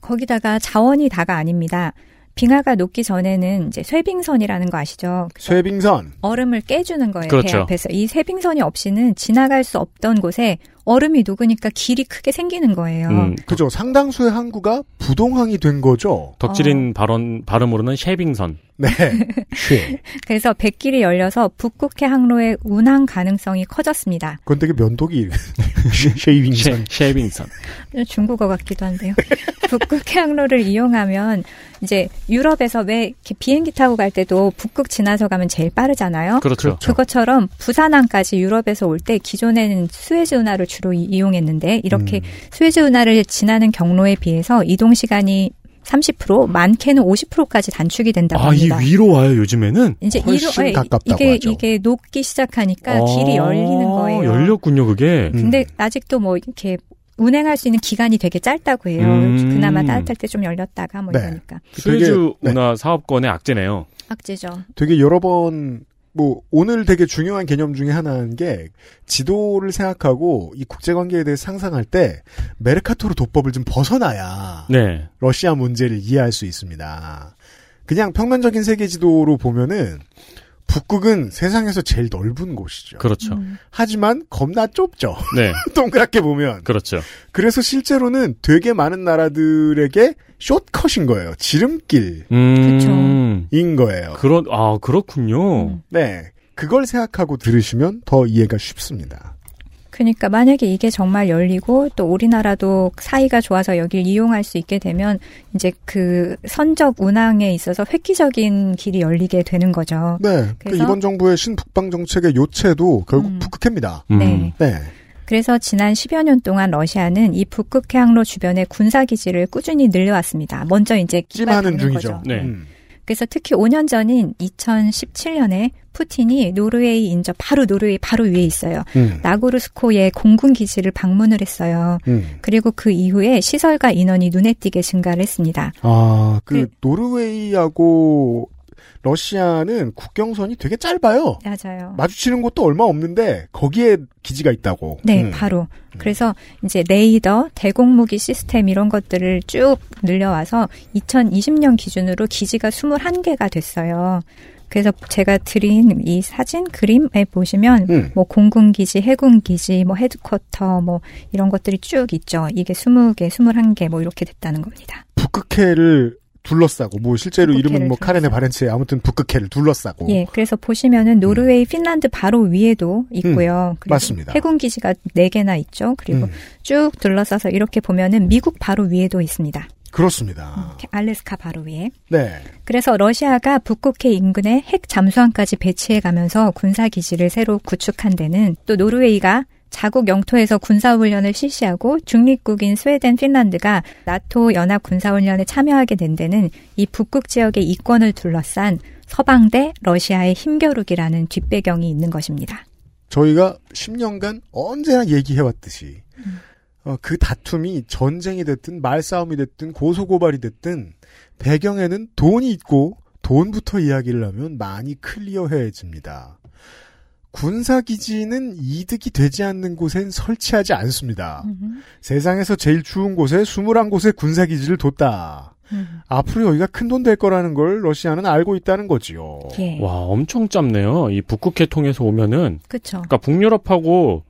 거기다가 자원이 다가 아닙니다. 빙하가 녹기 전에는 이제 쇠빙선이라는 거 아시죠? 쇠빙선. 얼음을 깨주는 거예요. 배 그렇죠. 앞에서. 이 쇠빙선이 없이는 지나갈 수 없던 곳에 얼음이 녹으니까 길이 크게 생기는 거예요. 음, 그죠. 상당수의 항구가 부동항이 된 거죠. 덕질인 발언, 발음으로는 쉐빙선. 네. 쉐. 그래서 뱃길이 열려서 북극해 항로의 운항 가능성이 커졌습니다. 그건 되게 면도기. shaving선. 쉐, 쉐빙선. 중국어 같기도 한데요. 북극해 항로를 이용하면 이제 유럽에서 왜 이렇게 비행기 타고 갈 때도 북극 지나서 가면 제일 빠르잖아요. 그렇죠. 그것처럼 부산항까지 유럽에서 올 때 기존에는 수에즈 운하를 주로 이- 이용했는데 이렇게 음. 수에즈 운하를 지나는 경로에 비해서 이동 시간이 30% 많게는 50%까지 단축이 된다고 아, 이 합니다. 위로 와요, 요즘에는? 이제 훨씬 이로- 가깝다고 이게 하죠. 이게 녹기 시작하니까 길이 아, 열리는 거예요. 열렸군요, 그게. 음. 근데 아직도 뭐 이렇게 운행할 수 있는 기간이 되게 짧다고 해요. 음. 그나마 따뜻할 때 좀 열렸다가 뭐 네. 이러니까 수에즈 되게- 네. 운하 사업권의 악재네요. 악재죠. 되게 여러 번, 뭐, 오늘 되게 중요한 개념 중에 하나인 게, 지도를 생각하고 이 국제 관계에 대해 상상할 때, 메르카토르 도법을 좀 벗어나야, 네. 러시아 문제를 이해할 수 있습니다. 그냥 평면적인 세계 지도로 보면은, 북극은 세상에서 제일 넓은 곳이죠. 그렇죠. 음. 하지만 겁나 좁죠. 네. 동그랗게 보면. 그렇죠. 그래서 실제로는 되게 많은 나라들에게 숏컷인 거예요. 지름길인 음. 거예요. 그런, 아, 그렇군요. 음. 네. 그걸 생각하고 들으시면 더 이해가 쉽습니다. 그러니까 만약에 이게 정말 열리고 또 우리나라도 사이가 좋아서 여길 이용할 수 있게 되면 이제 그 선적 운항에 있어서 획기적인 길이 열리게 되는 거죠. 네. 그 그래서- 이번 정부의 신북방 정책의 요체도 결국 음. 북극해입니다. 음. 네. 네. 그래서 지난 10여 년 동안 러시아는 이 북극 해 항로 주변에 군사 기지를 꾸준히 늘려왔습니다. 먼저 이제 닿는 중이죠. 거죠. 네. 음. 그래서 특히 5년 전인 2017년에 푸틴이 노르웨이 인접 바로 노르웨이 바로 위에 있어요. 음. 나고르스코의 공군 기지를 방문을 했어요. 음. 그리고 그 이후에 시설과 인원이 눈에 띄게 증가를 했습니다. 아, 그 네. 노르웨이하고 러시아는 국경선이 되게 짧아요. 맞아요. 마주치는 곳도 얼마 없는데 거기에 기지가 있다고. 네, 음. 바로. 그래서 이제 레이더, 대공무기 시스템 이런 것들을 쭉 늘려와서 2020년 기준으로 기지가 21개가 됐어요. 그래서 제가 드린 이 사진 그림에 보시면 음. 뭐 공군 기지, 해군 기지, 뭐 헤드쿼터 뭐 이런 것들이 쭉 있죠. 이게 20개, 21개 뭐 이렇게 됐다는 겁니다. 북극해를 둘러싸고 뭐 실제로 이름은 뭐 카레네 바렌츠에 아무튼 북극해를 둘러싸고 예, 그래서 보시면은 노르웨이, 핀란드 바로 위에도 있고요. 음. 맞습니다. 해군 기지가 4개나 있죠. 그리고 음. 쭉 둘러싸서 이렇게 보면은 미국 바로 위에도 있습니다. 그렇습니다. 알래스카 바로 위에. 네. 그래서 러시아가 북극해 인근에 핵 잠수함까지 배치해 가면서 군사 기지를 새로 구축한 데는 또 노르웨이가 자국 영토에서 군사훈련을 실시하고 중립국인 스웨덴, 핀란드가 나토 연합 군사훈련에 참여하게 된 데는 이 북극 지역의 이권을 둘러싼 서방 대 러시아의 힘겨루기라는 뒷배경이 있는 것입니다. 저희가 10년간 언제나 얘기해왔듯이 어, 그 다툼이 전쟁이 됐든 말싸움이 됐든 고소고발이 됐든 배경에는 돈이 있고 돈부터 이야기를 하면 많이 클리어해집니다. 군사기지는 이득이 되지 않는 곳엔 설치하지 않습니다. 세상에서 제일 추운 곳에 21곳에 군사기지를 뒀다. 앞으로 여기가 큰 돈 될 거라는 걸 러시아는 알고 있다는 거지요. 예. 와, 엄청 짧네요. 이 북극해 통해서 오면은. 그쵸. 그러니까 북유럽하고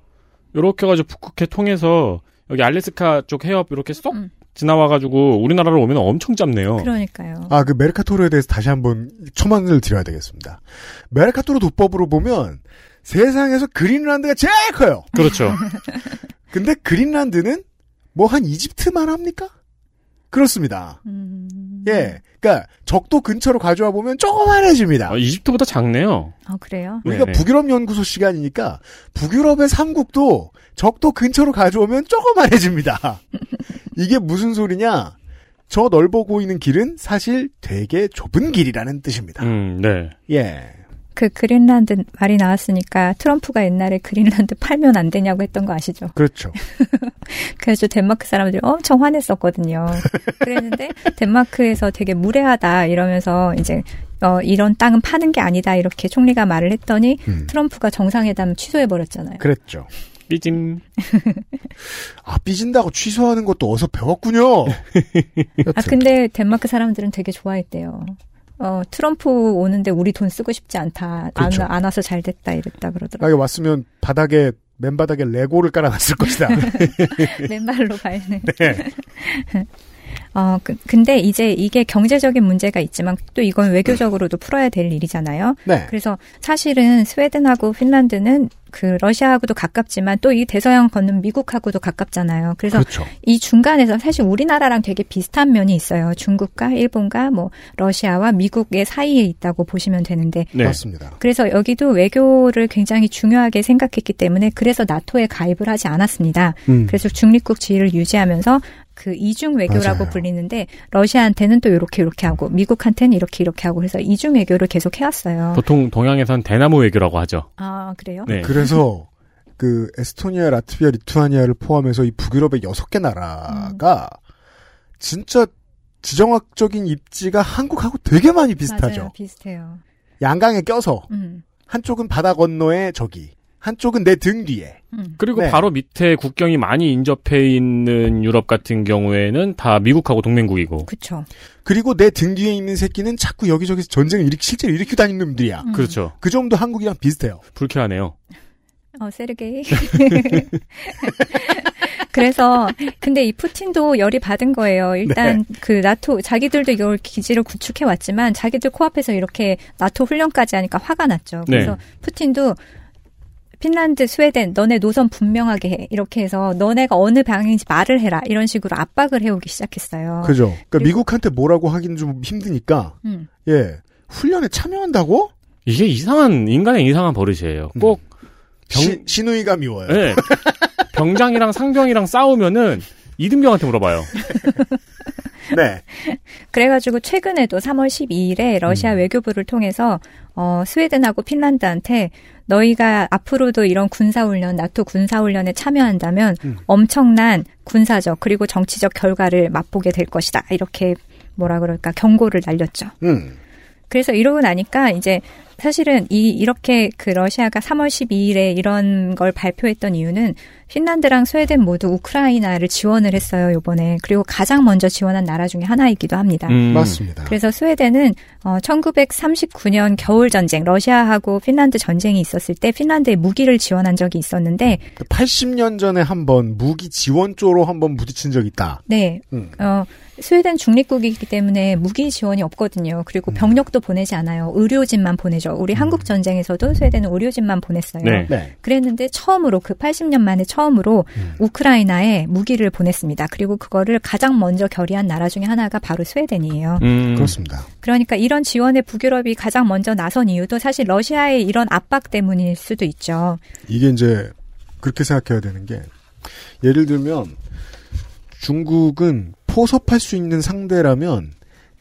요렇게 해가지고 북극해 통해서 여기 알래스카 쪽 해협 이렇게 쏙 지나와가지고 우리나라로 오면 엄청 짧네요. 그러니까요. 아, 그 메르카토르에 대해서 다시 한번 첨언을 드려야 되겠습니다. 메르카토르 도법으로 보면 세상에서 그린란드가 제일 커요. 그렇죠. 근데 그린란드는 뭐 한 이집트만 합니까? 그렇습니다. 음. 예. 그러니까 적도 근처로 가져와 보면 조그만해집니다. 아, 이집트보다 작네요. 아, 그래요? 우리가 네네. 북유럽 연구소 시간이니까 북유럽의 삼국도 적도 근처로 가져오면 조그만해집니다. 이게 무슨 소리냐? 저 넓어 보이는 길은 사실 되게 좁은 길이라는 뜻입니다. 음, 네. 예. 그 그린란드 말이 나왔으니까 트럼프가 옛날에 그린란드 팔면 안 되냐고 했던 거 아시죠? 그렇죠. 그래서 덴마크 사람들이 엄청 화냈었거든요. 그랬는데 덴마크에서 되게 무례하다 이러면서 이제 어, 이런 땅은 파는 게 아니다 이렇게 총리가 말을 했더니 음. 트럼프가 정상회담 취소해 버렸잖아요. 그랬죠. 삐짐. 아, 삐진다고 취소하는 것도 어서 배웠군요. 아 근데 덴마크 사람들은 되게 좋아했대요. 어, 트럼프 오는데 우리 돈 쓰고 싶지 않다. 그렇죠. 안, 안 와서 잘 됐다 이랬다 그러더라고요. 여기 왔으면 바닥에 맨바닥에 레고를 깔아놨을 것이다. 맨발로 가야 네. 네. 어, 그, 근데 이제 이게 경제적인 문제가 있지만 또 이건 외교적으로도 풀어야 될 일이잖아요. 네. 그래서 사실은 스웨덴하고 핀란드는 그 러시아하고도 가깝지만 또 이 대서양 건넌 미국하고도 가깝잖아요. 그래서 그렇죠. 이 중간에서 사실 우리나라랑 되게 비슷한 면이 있어요. 중국과 일본과 뭐 러시아와 미국의 사이에 있다고 보시면 되는데 네. 맞습니다. 그래서 여기도 외교를 굉장히 중요하게 생각했기 때문에 그래서 나토에 가입을 하지 않았습니다. 음. 그래서 중립국 지위를 유지하면서 그 이중 외교라고 맞아요. 불리는데 러시아한테는 또 이렇게 이렇게 하고 미국한테는 이렇게 이렇게 하고 그래서 이중 외교를 계속 해왔어요. 보통 동양에선 대나무 외교라고 하죠. 아 그래요? 네. 그래서 그 에스토니아, 라트비아, 리투아니아를 포함해서 이 북유럽의 여섯 개 나라가 진짜 지정학적인 입지가 한국하고 되게 많이 비슷하죠. 맞아요, 비슷해요. 양강에 껴서 음, 한쪽은 바다 건너에 저기, 한쪽은 내 등 뒤에. 음. 그리고 네. 바로 밑에 국경이 많이 인접해 있는 유럽 같은 경우에는 다 미국하고 동맹국이고. 그쵸. 그리고 내 등 뒤에 있는 새끼는 자꾸 여기저기서 전쟁을 일으키, 실제로 일으키고 다니는 놈들이야. 음. 그렇죠. 그 점도 한국이랑 비슷해요. 불쾌하네요. 어, 세르게이. 그래서 근데 이 푸틴도 열이 받은 거예요. 일단 그 나토 자기들도 이걸 기지를 구축해 왔지만 자기들 코앞에서 이렇게 나토 훈련까지 하니까 화가 났죠. 그래서 네. 푸틴도 핀란드, 스웨덴, 너네 노선 분명하게 해. 이렇게 해서 너네가 어느 방향인지 말을 해라. 이런 식으로 압박을 해오기 시작했어요. 그죠? 그러니까 그리고- 미국한테 뭐라고 하긴 좀 힘드니까, 음. 예. 훈련에 참여한다고? 이게 이상한 인간의 이상한 버릇이에요. 꼭 병- 시- 신우이가 미워요. 네. 병장이랑 상병이랑 싸우면은 이등병한테 물어봐요. 네. 그래가지고 최근에도 3월 12일에 러시아 외교부를 통해서 어, 스웨덴하고 핀란드한테 너희가 앞으로도 이런 군사훈련, 나토 군사훈련에 참여한다면 음. 엄청난 군사적 그리고 정치적 결과를 맛보게 될 것이다. 이렇게 뭐라 그럴까 경고를 날렸죠. 음. 그래서 이러고 나니까 이제 사실은 이 이렇게 그 러시아가 3월 12일에 이런 걸 발표했던 이유는 핀란드랑 스웨덴 모두 우크라이나를 지원을 했어요, 요번에. 그리고 가장 먼저 지원한 나라 중에 하나이기도 합니다. 음. 맞습니다. 그래서 스웨덴은 어 1939년 겨울 전쟁, 러시아하고 핀란드 전쟁이 있었을 때 핀란드에 무기를 지원한 적이 있었는데 80년 전에 한번 무기 지원조로 한번 부딪힌 적이 있다. 네. 음. 어, 스웨덴 중립국이기 때문에 무기 지원이 없거든요. 그리고 병력도 보내지 않아요. 의료진만 보내죠. 우리 한국 전쟁에서도 스웨덴은 의료진만 보냈어요. 네. 네. 그랬는데 처음으로 그 80년 만에 처음으로 우크라이나에 무기를 보냈습니다. 그리고 그거를 가장 먼저 결의한 나라 중에 하나가 바로 스웨덴이에요. 음. 그렇습니다. 그러니까 이런 지원에 북유럽이 가장 먼저 나선 이유도 사실 러시아의 이런 압박 때문일 수도 있죠. 이게 이제 그렇게 생각해야 되는 게 예를 들면 중국은 포섭할 수 있는 상대라면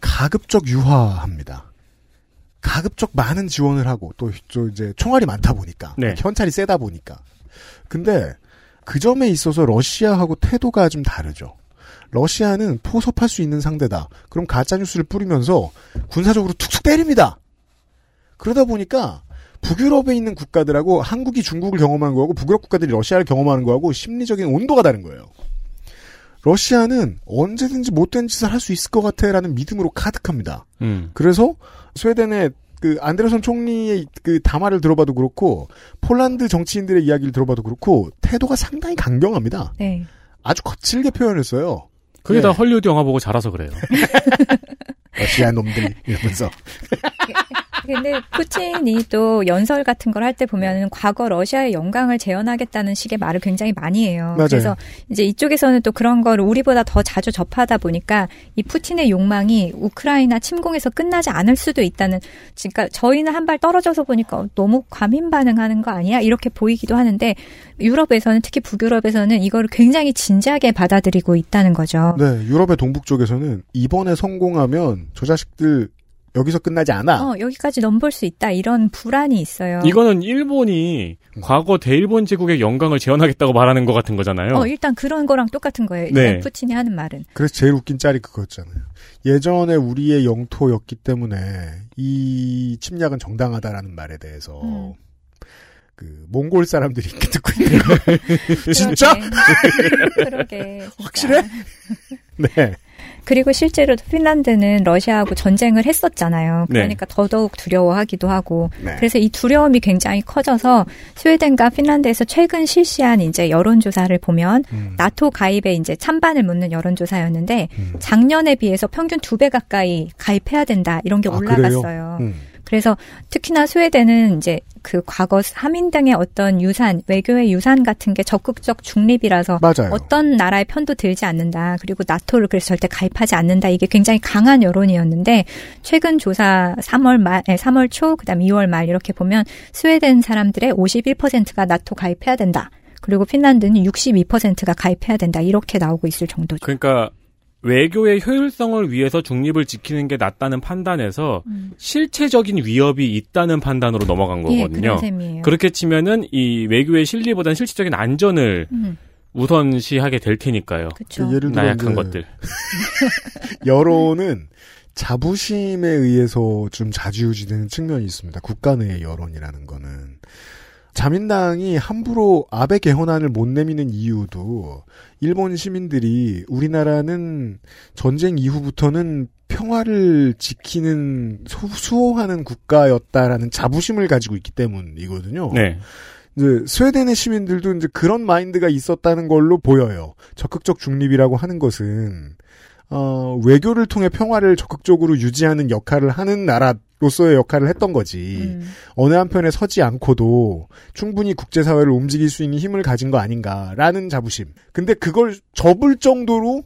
가급적 유화합니다. 가급적 많은 지원을 하고 또, 또 이제 총알이 많다 보니까 네. 현찰이 세다 보니까 근데 그 점에 있어서 러시아하고 태도가 좀 다르죠. 러시아는 포섭할 수 있는 상대다. 그럼 가짜 뉴스를 뿌리면서 군사적으로 툭툭 때립니다. 그러다 보니까 북유럽에 있는 국가들하고 한국이 중국을 경험하는 거하고 북유럽 국가들이 러시아를 경험하는 거하고 심리적인 온도가 다른 거예요. 러시아는 언제든지 못된 짓을 할 수 있을 것 같아라는 믿음으로 가득합니다. 음. 그래서 스웨덴의 그 안데르선 총리의 그 담화를 들어봐도 그렇고 폴란드 정치인들의 이야기를 들어봐도 그렇고 태도가 상당히 강경합니다. 네. 아주 거칠게 표현했어요. 그게 네. 다 헐리우드 영화 보고 자라서 그래요. 러시아 놈들 이러면서 근데 푸틴이 또 연설 같은 걸 할 때 보면은 과거 러시아의 영광을 재현하겠다는 식의 말을 굉장히 많이 해요. 맞아요. 그래서 이제 이쪽에서는 또 그런 걸 우리보다 더 자주 접하다 보니까 이 푸틴의 욕망이 우크라이나 침공에서 끝나지 않을 수도 있다는 그러니까 저희는 한 발 떨어져서 보니까 너무 과민 반응하는 거 아니야? 이렇게 보이기도 하는데 유럽에서는 특히 북유럽에서는 이거를 굉장히 진지하게 받아들이고 있다는 거죠. 네 유럽의 동북 쪽에서는 이번에 성공하면 저 자식들 여기서 끝나지 않아. 어, 여기까지 넘볼 수 있다 이런 불안이 있어요. 이거는 일본이 과거 대일본 제국의 영광을 재현하겠다고 말하는 것 같은 거잖아요. 어, 일단 그런 거랑 똑같은 거예요. 네. 푸틴이 하는 말은. 그래서 제일 웃긴 짤이 그거였잖아요. 예전에 우리의 영토였기 때문에 이 침략은 정당하다라는 말에 대해서 음. 그 몽골 사람들이 이렇게 듣고 있는 거 진짜? 그러게. 그러게. 진짜. 확실해? 네. 그리고 실제로도 핀란드는 러시아하고 전쟁을 했었잖아요. 네. 그러니까 더더욱 두려워하기도 하고. 네. 그래서 이 두려움이 굉장히 커져서 스웨덴과 핀란드에서 최근 실시한 이제 여론조사를 보면 음. 나토 가입에 이제 찬반을 묻는 여론조사였는데 음. 작년에 비해서 평균 두 배 가까이 가입해야 된다 이런 게 아, 올라갔어요. 음. 그래서 특히나 스웨덴은 이제 그 과거 하민 등의 어떤 유산, 외교의 유산 같은 게 적극적 중립이라서 맞아요. 어떤 나라의 편도 들지 않는다. 그리고 나토를 그래서 절대 가입하지 않는다. 이게 굉장히 강한 여론이었는데 최근 조사 3월 말, 예, 3월 초, 그다음 2월 말 이렇게 보면 스웨덴 사람들의 51%가 나토 가입해야 된다. 그리고 핀란드는 62%가 가입해야 된다. 이렇게 나오고 있을 정도죠. 그러니까 외교의 효율성을 위해서 중립을 지키는 게 낫다는 판단에서 음. 실체적인 위협이 있다는 판단으로 넘어간 예, 거거든요. 그런 셈이에요. 그렇게 치면은 이 외교의 실리보다는 실질적인 안전을 음, 우선시하게 될 테니까요. 그렇죠. 그 예를 들어 나약한 것들. 여론은 자부심에 의해서 좀 좌지우지되는 측면이 있습니다. 국가 내의 여론이라는 거는. 자민당이 함부로 아베 개헌안을 못 내미는 이유도 일본 시민들이 우리나라는 전쟁 이후부터는 평화를 지키는 수- 수호하는 국가였다라는 자부심을 가지고 있기 때문이거든요. 네. 이제 스웨덴의 시민들도 이제 그런 마인드가 있었다는 걸로 보여요. 적극적 중립이라고 하는 것은 어, 외교를 통해 평화를 적극적으로 유지하는 역할을 하는 나라 로서의 역할을 했던 거지. 음. 어느 한편에 서지 않고도 충분히 국제사회를 움직일 수 있는 힘을 가진 거 아닌가라는 자부심. 근데 그걸 접을 정도로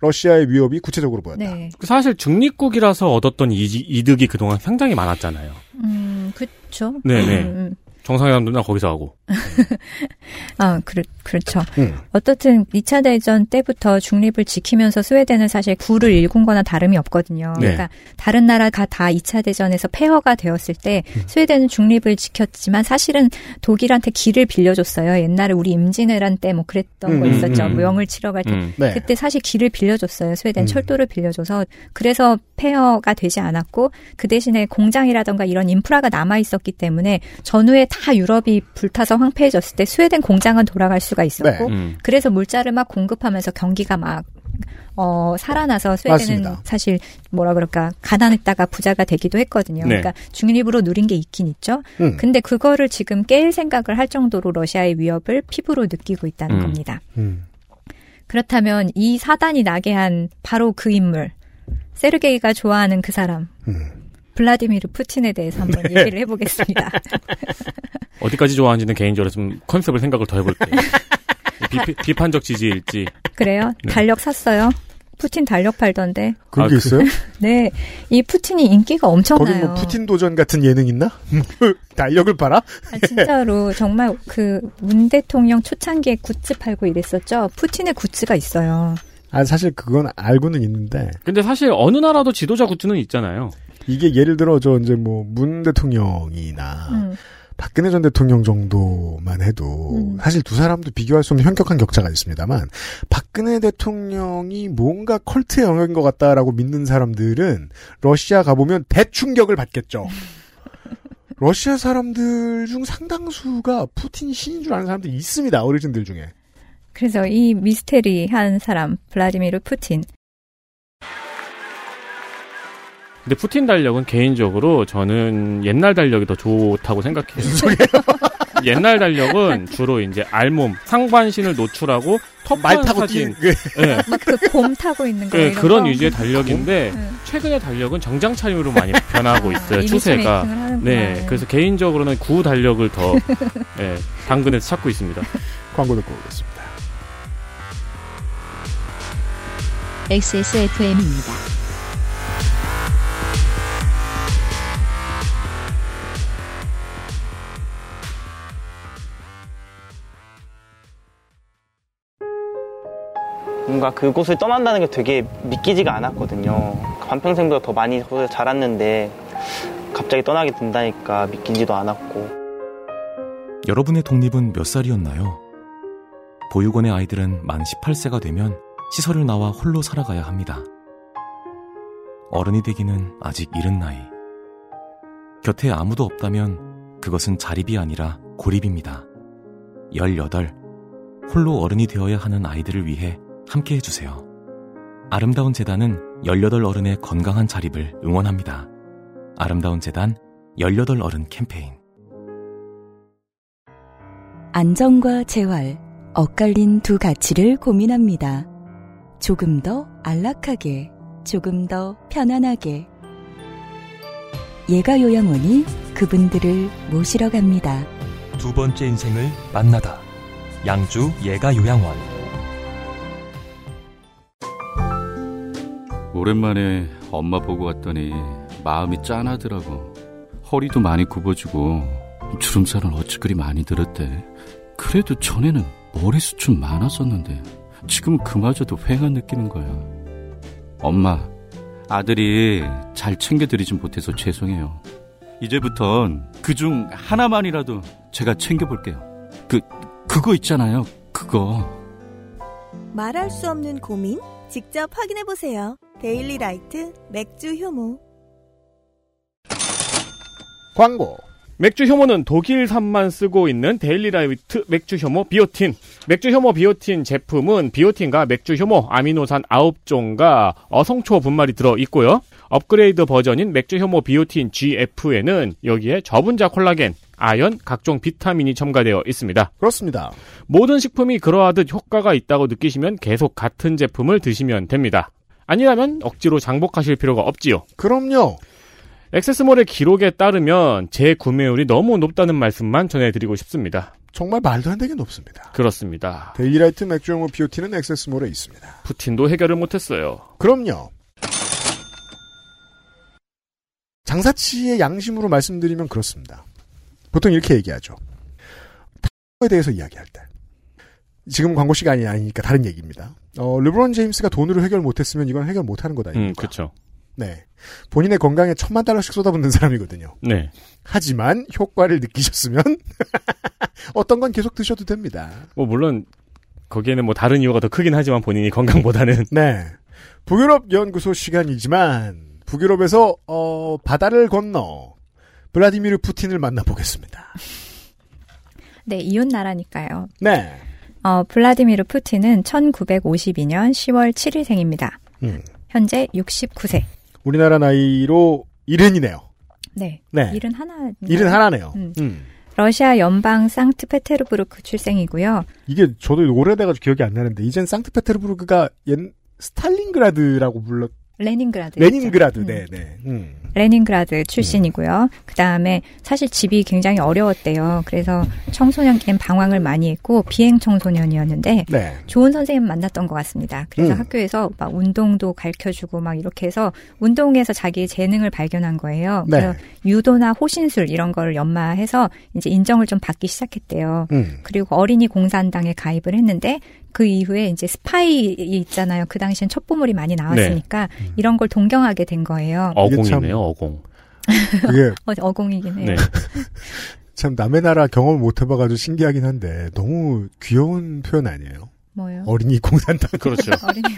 러시아의 위협이 구체적으로 보였다. 네. 사실 중립국이라서 얻었던 이, 이득이 그동안 상당히 많았잖아요. 음, 그쵸. 네네. 음, 음. 정상회담도 나 거기서 하고. 아, 그렇, 그렇죠. 음. 어떻든 2차 대전 때부터 중립을 지키면서 스웨덴은 사실 구를 일군 거나 다름이 없거든요. 네. 그러니까 다른 나라가 다 2차 대전에서 폐허가 되었을 때 음. 스웨덴은 중립을 지켰지만 사실은 독일한테 길을 빌려줬어요. 옛날에 우리 임진왜란 때 뭐 그랬던 거 음, 있었죠. 음, 음. 명을 치러 갈 때. 음. 네. 그때 사실 길을 빌려줬어요. 스웨덴 음. 철도를 빌려줘서 그래서 폐허가 되지 않았고 그 대신에 공장이라던가 이런 인프라가 남아 있었기 때문에 전후에 다 유럽이 불타서 황폐해졌을 때 스웨덴 공장은 돌아갈 수가 있었고 네. 음. 그래서 물자를 막 공급하면서 경기가 막 어, 살아나서 스웨덴은 맞습니다. 사실 뭐라 그럴까 가난했다가 부자가 되기도 했거든요. 네. 그러니까 중립으로 누린 게 있긴 있죠. 음. 근데 그거를 지금 깰 생각을 할 정도로 러시아의 위협을 피부로 느끼고 있다는 음. 겁니다. 음. 그렇다면 이 사단이 나게 한 바로 그 인물 세르게이가 좋아하는 그 사람 음. 블라디미르 푸틴에 대해서 한번 네. 얘기를 해보겠습니다. 어디까지 좋아하는지는 개인적으로 좀 컨셉을 생각을 더 해볼게요. 비, 판적 지지일지. 그래요? 네. 달력 샀어요. 푸틴 달력 팔던데. 그런 아, 게 그- 있어요? 네, 이 푸틴이 인기가 거기 엄청나요. 뭐 푸틴 도전 같은 예능 있나? 달력을 팔아? 아, 진짜로 정말 그 문 대통령 초창기에 굿즈 팔고 이랬었죠. 푸틴의 굿즈가 있어요. 아 사실 그건 알고는 있는데 근데 사실 어느 나라도 지도자 굿즈는 있잖아요. 이게 예를 들어 저 이제 뭐 문 대통령이나 음. 박근혜 전 대통령 정도만 해도 음. 사실 두 사람도 비교할 수 없는 현격한 격차가 있습니다만 박근혜 대통령이 뭔가 컬트의 영역인 것 같다라고 믿는 사람들은 러시아 가보면 대충격을 받겠죠. 러시아 사람들 중 상당수가 푸틴 신인 줄 아는 사람들이 있습니다. 어르신들 중에. 그래서 이 미스테리 한 사람 블라디미르 푸틴. 근데 푸틴 달력은 개인적으로 저는 옛날 달력이 더 좋다고 생각해요. 옛날 달력은 주로 이제 알몸, 상반신을 노출하고 말 타고 사진, 그 예, 막그곰 타고 있는 거 예, 이런 그런 거. 위주의 달력인데 음. 최근의 달력은 정장 차림으로 많이 변하고 있어요. 이미지 추세가. 네, 그래서 개인적으로는 구 달력을 더 예, 당근에서 찾고 있습니다. 광고 듣고 오겠습니다. XSFM입니다. 뭔가 그곳을 떠난다는 게 되게 믿기지가 않았거든요. 반평생보다 더 많이 자랐는데 갑자기 떠나게 된다니까 믿기지도 않았고 여러분의 독립은 몇 살이었나요? 보육원의 아이들은 만 18세가 되면 시설을 나와 홀로 살아가야 합니다. 어른이 되기는 아직 이른 나이. 곁에 아무도 없다면 그것은 자립이 아니라 고립입니다. 18. 홀로 어른이 되어야 하는 아이들을 위해 함께 해주세요. 아름다운 재단은 18 어른의 건강한 자립을 응원합니다. 아름다운 재단 18 어른 캠페인. 안정과 재활, 엇갈린 두 가치를 고민합니다. 조금 더 안락하게, 조금 더 편안하게. 예가 요양원이 그분들을 모시러 갑니다. 두 번째 인생을 만나다. 양주 예가 요양원. 오랜만에 엄마 보고 왔더니 마음이 짠하더라고. 허리도 많이 굽어지고 주름살은 어찌 그리 많이 들었대. 그래도 전에는 머리숱 좀 많았었는데 지금 그마저도 휑한 느끼는 거야. 엄마, 아들이 잘 챙겨드리진 못해서 죄송해요. 이제부턴 그중 하나만이라도 제가 챙겨볼게요. 그, 그거 있잖아요. 그거. 말할 수 없는 고민? 직접 확인해보세요. 데일리 라이트 맥주 효모. 광고. 맥주 효모는 독일산만 쓰고 있는 데일리라이트 맥주 효모 비오틴. 맥주 효모 비오틴 제품은 비오틴과 맥주 효모 아미노산 9종과 어성초 분말이 들어 있고요. 업그레이드 버전인 맥주 효모 비오틴 GF에는 여기에 저분자 콜라겐, 아연, 각종 비타민이 첨가되어 있습니다. 그렇습니다. 모든 식품이 그러하듯 효과가 있다고 느끼시면 계속 같은 제품을 드시면 됩니다. 아니라면 억지로 장복하실 필요가 없지요. 그럼요. 액세스몰의 기록에 따르면 재구매율이 너무 높다는 말씀만 전해드리고 싶습니다. 정말 말도 안 되게 높습니다. 그렇습니다. 데일리라이트 맥주효모 비오틴은 액세스몰에 있습니다. 푸틴도 해결을 못했어요. 그럼요. 장사치의 양심으로 말씀드리면 그렇습니다. 보통 이렇게 얘기하죠. 에 대해서 이야기할 때 지금 광고 시간이 아니니까 다른 얘기입니다. 어, 르브론 제임스가 돈으로 해결 못했으면 이건 해결 못하는 거다. 음, 그렇죠. 네. 본인의 건강에 천만 달러씩 쏟아붓는 사람이거든요. 네. 하지만 효과를 느끼셨으면 어떤 건 계속 드셔도 됩니다. 뭐 물론 거기에는 뭐 다른 이유가 더 크긴 하지만 본인이 건강보다는 네. 북유럽 연구소 시간이지만 북유럽에서 어, 바다를 건너 블라디미르 푸틴을 만나보겠습니다. 네, 이웃 나라니까요. 네. 어, 블라디미르 푸틴은 1952년 10월 7일생입니다. 음. 현재 69세. 우리나라 나이로 일흔이네요. 네. 네. 일은 하나. 일은 하나네요. 음. 음. 러시아 연방 상트페테르부르크 출생이고요. 이게 저도 오래돼가지고 기억이 안 나는데 이젠 상트페테르부르크가 옛 스탈린그라드라고 불렀 레닌그라드. 레닌그라드. 있죠. 네, 네. 음. 레닌그라드 출신이고요. 그 다음에 사실 집이 굉장히 어려웠대요. 그래서 청소년기엔 방황을 많이 했고 비행 청소년이었는데 네. 좋은 선생님 만났던 것 같습니다. 그래서 음. 학교에서 막 운동도 가르쳐주고 막 이렇게 해서 운동에서 자기의 재능을 발견한 거예요. 네. 그래서 유도나 호신술 이런 거를 연마해서 이제 인정을 좀 받기 시작했대요. 음. 그리고 어린이 공산당에 가입을 했는데 그 이후에 이제 스파이 있잖아요. 그 당시엔 첩보물이 많이 나왔으니까 음. 이런 걸 동경하게 된 거예요. 어공이네요, 어공. 그게 어, 어공이긴 해요. 네. 참 남의 나라 경험을 못 해봐가지고 신기하긴 한데 너무 귀여운 표현 아니에요? 뭐요? 어린이 공산당. 그렇죠. 어린이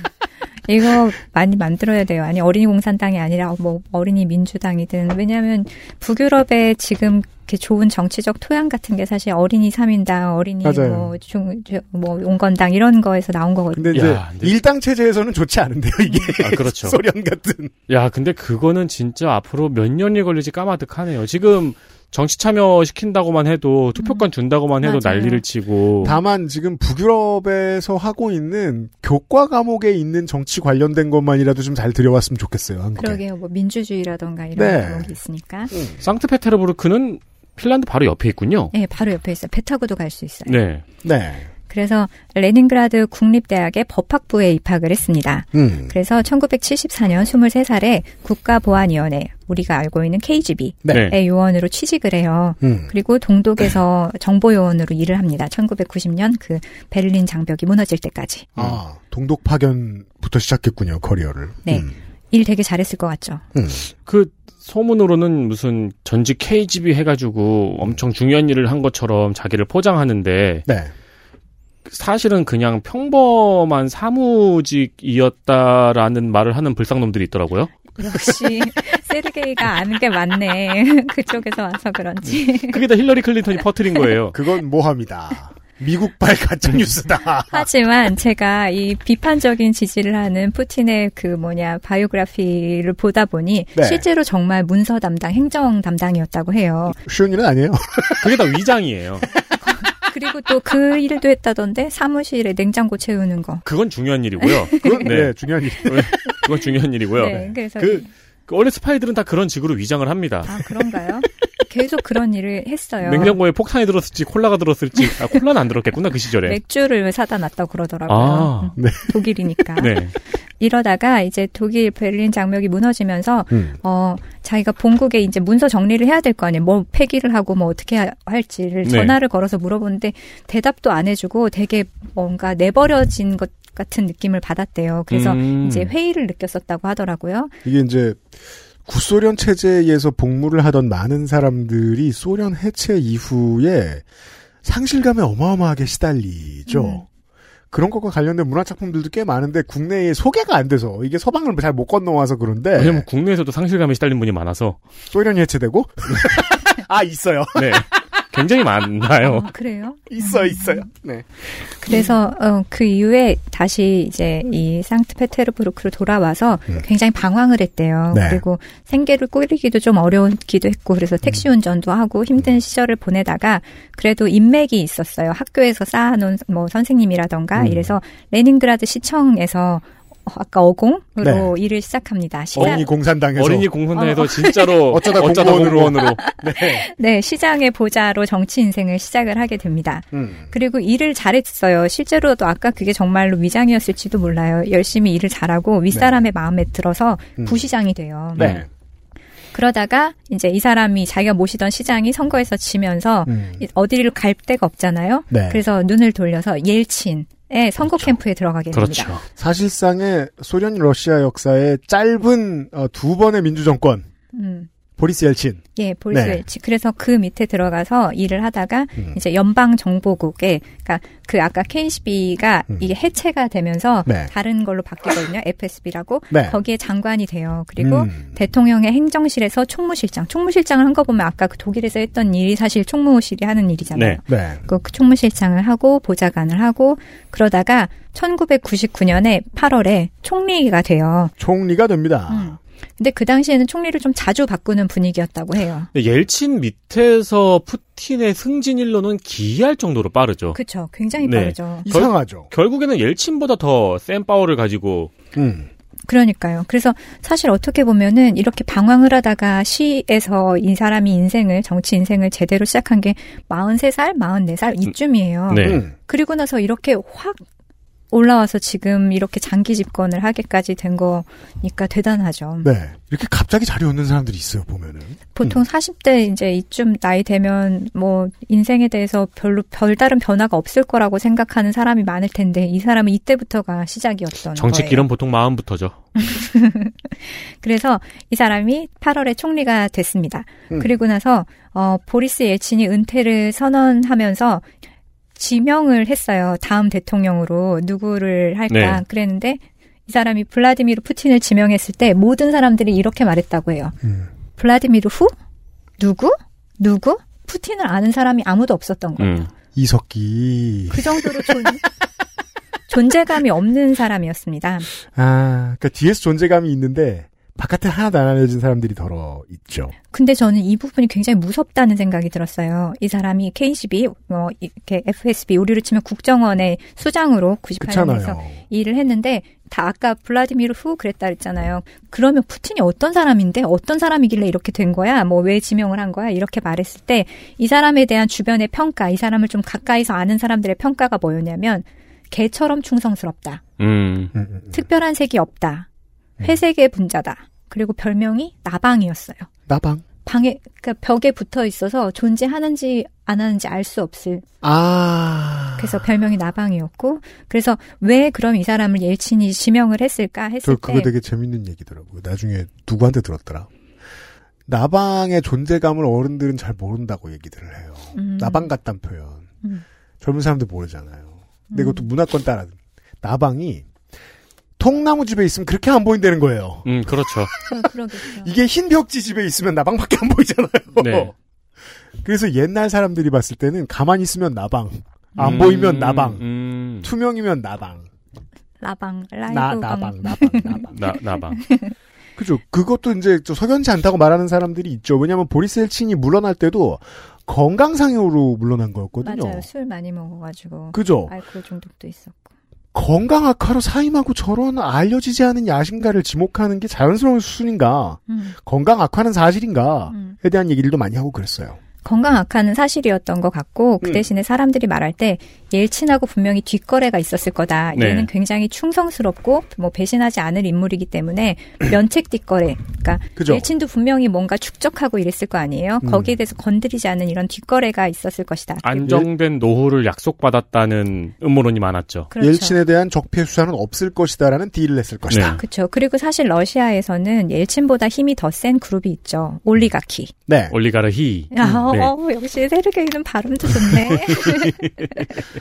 이거 많이 만들어야 돼요. 아니 어린이 공산당이 아니라 뭐 어린이 민주당이든 왜냐하면 북유럽에 지금 이렇게 좋은 정치적 토양 같은 게 사실 어린이 3인당, 어린이 맞아요. 뭐, 중, 뭐, 온건당 이런 거에서 나온 거거든요. 근데 이제 야, 근데- 일당 체제에서는 좋지 않은데요, 이게. 아, 그렇죠. 소련 같은. 야, 근데 그거는 진짜 앞으로 몇 년이 걸릴지 까마득하네요. 지금 정치 참여 시킨다고만 해도 투표권 준다고만 해도 음. 맞아요. 난리를 치고 다만 지금 북유럽에서 하고 있는 교과 과목에 있는 정치 관련된 것만이라도 좀 잘 들여왔으면 좋겠어요, 한국에. 그러게요. 뭐 민주주의라던가 이런 네. 과목이 있으니까. 상트페테르부르크는 핀란드 바로 옆에 있군요. 네, 바로 옆에 있어요. 배 타고도 갈 수 있어요. 네. 네. 그래서 레닌그라드 국립대학의 법학부에 입학을 했습니다. 음. 그래서 1974년 23살에 국가보안위원회, 우리가 알고 있는 KGB의 네. 요원으로 취직을 해요. 음. 그리고 동독에서 정보요원으로 일을 합니다. 1990년 그 베를린 장벽이 무너질 때까지. 아, 동독 파견부터 시작했군요, 커리어를. 네. 음. 일 되게 잘했을 것 같죠. 음. 그 소문으로는 무슨 전직 KGB 해가지고 엄청 중요한 일을 한 것처럼 자기를 포장하는데 네. 사실은 그냥 평범한 사무직이었다라는 말을 하는 불상놈들이 있더라고요. 역시 세르게이가 아는 게 많네. 그쪽에서 와서 그런지. 그게 다 힐러리 클린턴이 퍼뜨린 거예요. 그건 모함이다. 미국발 가짜뉴스다. 하지만 제가 이 비판적인 지지를 하는 푸틴의 그 뭐냐 바이오그래피를 보다 보니 네. 실제로 정말 문서 담당, 행정 담당이었다고 해요. 쉬운 일은 아니에요. 그게 다 위장이에요. 그리고 또 그 일도 했다던데 사무실에 냉장고 채우는 거. 그건 중요한 일이고요. 그건 네. 네, 중요한 일. 그건 중요한 일이고요. 네, 그래서 그, 그 원래 스파이들은 다 그런 직으로 위장을 합니다. 아 그런가요? 계속 그런 일을 했어요. 냉장고에 폭탄이 들었을지 콜라가 들었을지 아 콜라는 안 들었겠구나 그 시절에. 맥주를 사다 놨다고 그러더라고요. 아. 음, 독일이니까. 네. 이러다가 이제 독일 베를린 장벽이 무너지면서 음. 어 자기가 본국에 이제 문서 정리를 해야 될 거 아니에요. 뭐 폐기를 하고 뭐 어떻게 하- 할지를 네. 전화를 걸어서 물어보는데 대답도 안 해주고 되게 뭔가 내버려진 것 같은 느낌을 받았대요. 그래서 음. 이제 회의를 느꼈었다고 하더라고요. 이게 이제 구소련 체제에서 복무를 하던 많은 사람들이 소련 해체 이후에 상실감에 어마어마하게 시달리죠. 음. 그런 것과 관련된 문화 작품들도 꽤 많은데 국내에 소개가 안 돼서 이게 서방을 잘 못 건너와서 그런데 왜냐면 국내에서도 상실감에 시달린 분이 많아서. 소련이 해체되고 아 있어요. 네. 굉장히 많아요. 아, 그래요? 있어 있어요. 네. 그래서 어, 그 이후에 다시 이제 이 상트페테르부르크로 돌아와서 굉장히 방황을 했대요. 네. 그리고 생계를 꾸리기도 좀 어려웠기도 했고 그래서 택시 운전도 하고 힘든 시절을 보내다가 그래도 인맥이 있었어요. 학교에서 쌓아놓은 뭐 선생님이라던가 음. 이래서 레닌그라드 시청에서 어, 아까 어공으로 네. 일을 시작합니다. 시장, 어린이 공산당에서 어린이 공산당에서 진짜로 어쩌다 어쩌다 공무원으로. 네. 네, 시장의 보좌로 정치 인생을 시작을 하게 됩니다. 음. 그리고 일을 잘했어요. 실제로도 아까 그게 정말로 위장이었을지도 몰라요. 열심히 일을 잘하고 윗사람의 마음에 들어서 음. 부시장이 돼요. 네. 그러다가 이제 이 사람이 자기가 모시던 시장이 선거에서 지면서 음. 어디를 갈 데가 없잖아요. 네. 그래서 눈을 돌려서 옐친 의 선거 캠프에 들어가게 됩니다. 그렇죠. 사실상의 소련 러시아 역사의 짧은 어, 두 번의 민주 정권 음. 보리스 옐친. 예, 보리스 네. 웰치. 그래서 그 밑에 들어가서 일을 하다가 음. 이제 연방 정보국에 그러니까 그 아까 KCB가 이게 해체가 되면서 네. 다른 걸로 바뀌거든요. FSB라고 네. 거기에 장관이 돼요. 그리고 음. 대통령의 행정실에서 총무실장. 총무실장을 한 거 보면 아까 그 독일에서 했던 일이 사실 총무실이 하는 일이잖아요. 네. 네. 그 총무실장을 하고 보좌관을 하고 그러다가 1999년에 8월에 총리가 돼요. 총리가 됩니다. 음. 근데 그 당시에는 총리를 좀 자주 바꾸는 분위기였다고 해요. 옐친 밑에서 푸틴의 승진 일로는 기이할 정도로 빠르죠. 그쵸. 굉장히 네. 빠르죠. 이상하죠. 결 국에는 옐친보다 더 센 파워를 가지고 음. 그러니까요. 그래서 사실 어떻게 보면은 이렇게 방황을 하다가 시에서 이 사람이 인생을, 정치 인생을 제대로 시작한 게 43살, 44살 이쯤이에요. 네. 음. 그리고 나서 이렇게 확 올라와서 지금 이렇게 장기 집권을 하기까지 된 거니까 대단하죠. 네. 이렇게 갑자기 자리 얻는 사람들이 있어요, 보면은. 보통 40대 이제 이쯤 나이 되면 뭐 인생에 대해서 별로 별다른 변화가 없을 거라고 생각하는 사람이 많을 텐데 이 사람은 이때부터가 시작이었던 정치 거예요. 보통 마음부터죠. 그래서 이 사람이 8월에 총리가 됐습니다. 음. 그리고 나서 어 보리스 옐친이 은퇴를 선언하면서 지명을 했어요. 다음 대통령으로 누구를 할까 네. 그랬는데 이 사람이 블라디미르 푸틴을 지명했을 때 모든 사람들이 이렇게 말했다고 해요. 음. 블라디미르 who? 누구? 누구? 푸틴을 아는 사람이 아무도 없었던 거예요. 음. 이석기. 그 정도로 존, 존재감이 없는 사람이었습니다. 아, 그러니까 뒤에서 존재감이 있는데 바깥에 하나도 안 알려진 사람들이 더러 있죠. 근데 저는 이 부분이 굉장히 무섭다는 생각이 들었어요. 이 사람이 KCB, 어, 이렇게 FSB, 우리로 치면 국정원의 수장으로 98년에서 그렇잖아요. 일을 했는데, 다 아까 블라디미르 후 그랬다 그랬잖아요. 그러면 푸틴이 어떤 사람인데, 어떤 사람이길래 이렇게 된 거야? 뭐 왜 지명을 한 거야? 이렇게 말했을 때, 이 사람에 대한 주변의 평가, 이 사람을 좀 가까이서 아는 사람들의 평가가 뭐였냐면, 개처럼 충성스럽다. 음. 특별한 색이 없다. 회색의 분자다. 그리고 별명이 나방이었어요. 나방. 방에 그러니까 벽에 붙어 있어서 존재하는지 안 하는지 알 수 없을. 아. 그래서 별명이 나방이었고 그래서 왜 그럼 이 사람을 옐친이 지명을 했을까 했을 저때 그거 되게 재밌는 얘기더라고요. 나중에 누구한테 들었더라. 나방의 존재감을 어른들은 잘 모른다고 얘기들을 해요. 음. 나방 같단 표현. 음. 젊은 사람들 모르잖아요. 근데 이것도 문화권 따라 나방이 통나무 집에 있으면 그렇게 안 보인다는 거예요. 음, 그렇죠. 이게 흰 벽지 집에 있으면 나방밖에 안 보이잖아요. 네. 그래서 옛날 사람들이 봤을 때는 가만히 있으면 나방, 안 음, 보이면 나방, 음. 투명이면 나방, 나방 라이브 나 방. 나방, 나방, 나방. 나, 나방. 그죠. 그것도 이제 저 석연치 않다고 말하는 사람들이 있죠. 왜냐하면 보리스 헬친이 물러날 때도 건강상으로 물러난 거였거든요. 맞아요. 술 많이 먹어가지고. 그죠. 알코올 중독도 있었고. 건강 악화로 사임하고 저런 알려지지 않은 야심가를 지목하는 게 자연스러운 수순인가? 음. 건강 악화는 사실인가?에 대한 얘기들도 많이 하고 그랬어요. 건강 악화는 사실이었던 것 같고 그 음. 대신에 사람들이 말할 때 옐친하고 분명히 뒷거래가 있었을 거다. 네. 얘는 굉장히 충성스럽고 뭐 배신하지 않을 인물이기 때문에 면책 뒷거래. 그러니까 그죠. 옐친도 분명히 뭔가 축적하고 이랬을 거 아니에요. 음. 거기에 대해서 건드리지 않는 이런 뒷거래가 있었을 것이다. 안정된 노후를 약속받았다는 음모론이 많았죠. 그렇죠. 옐친에 대한 적폐 수사는 없을 것이다라는 딜을 했을 것이다. 그렇죠. 그리고 사실 러시아에서는 옐친보다 힘이 더 센 그룹이 있죠. 올리가키. 네. 올리가르히. 야, 네. 어, 역시 세르게이는 발음도 좋네.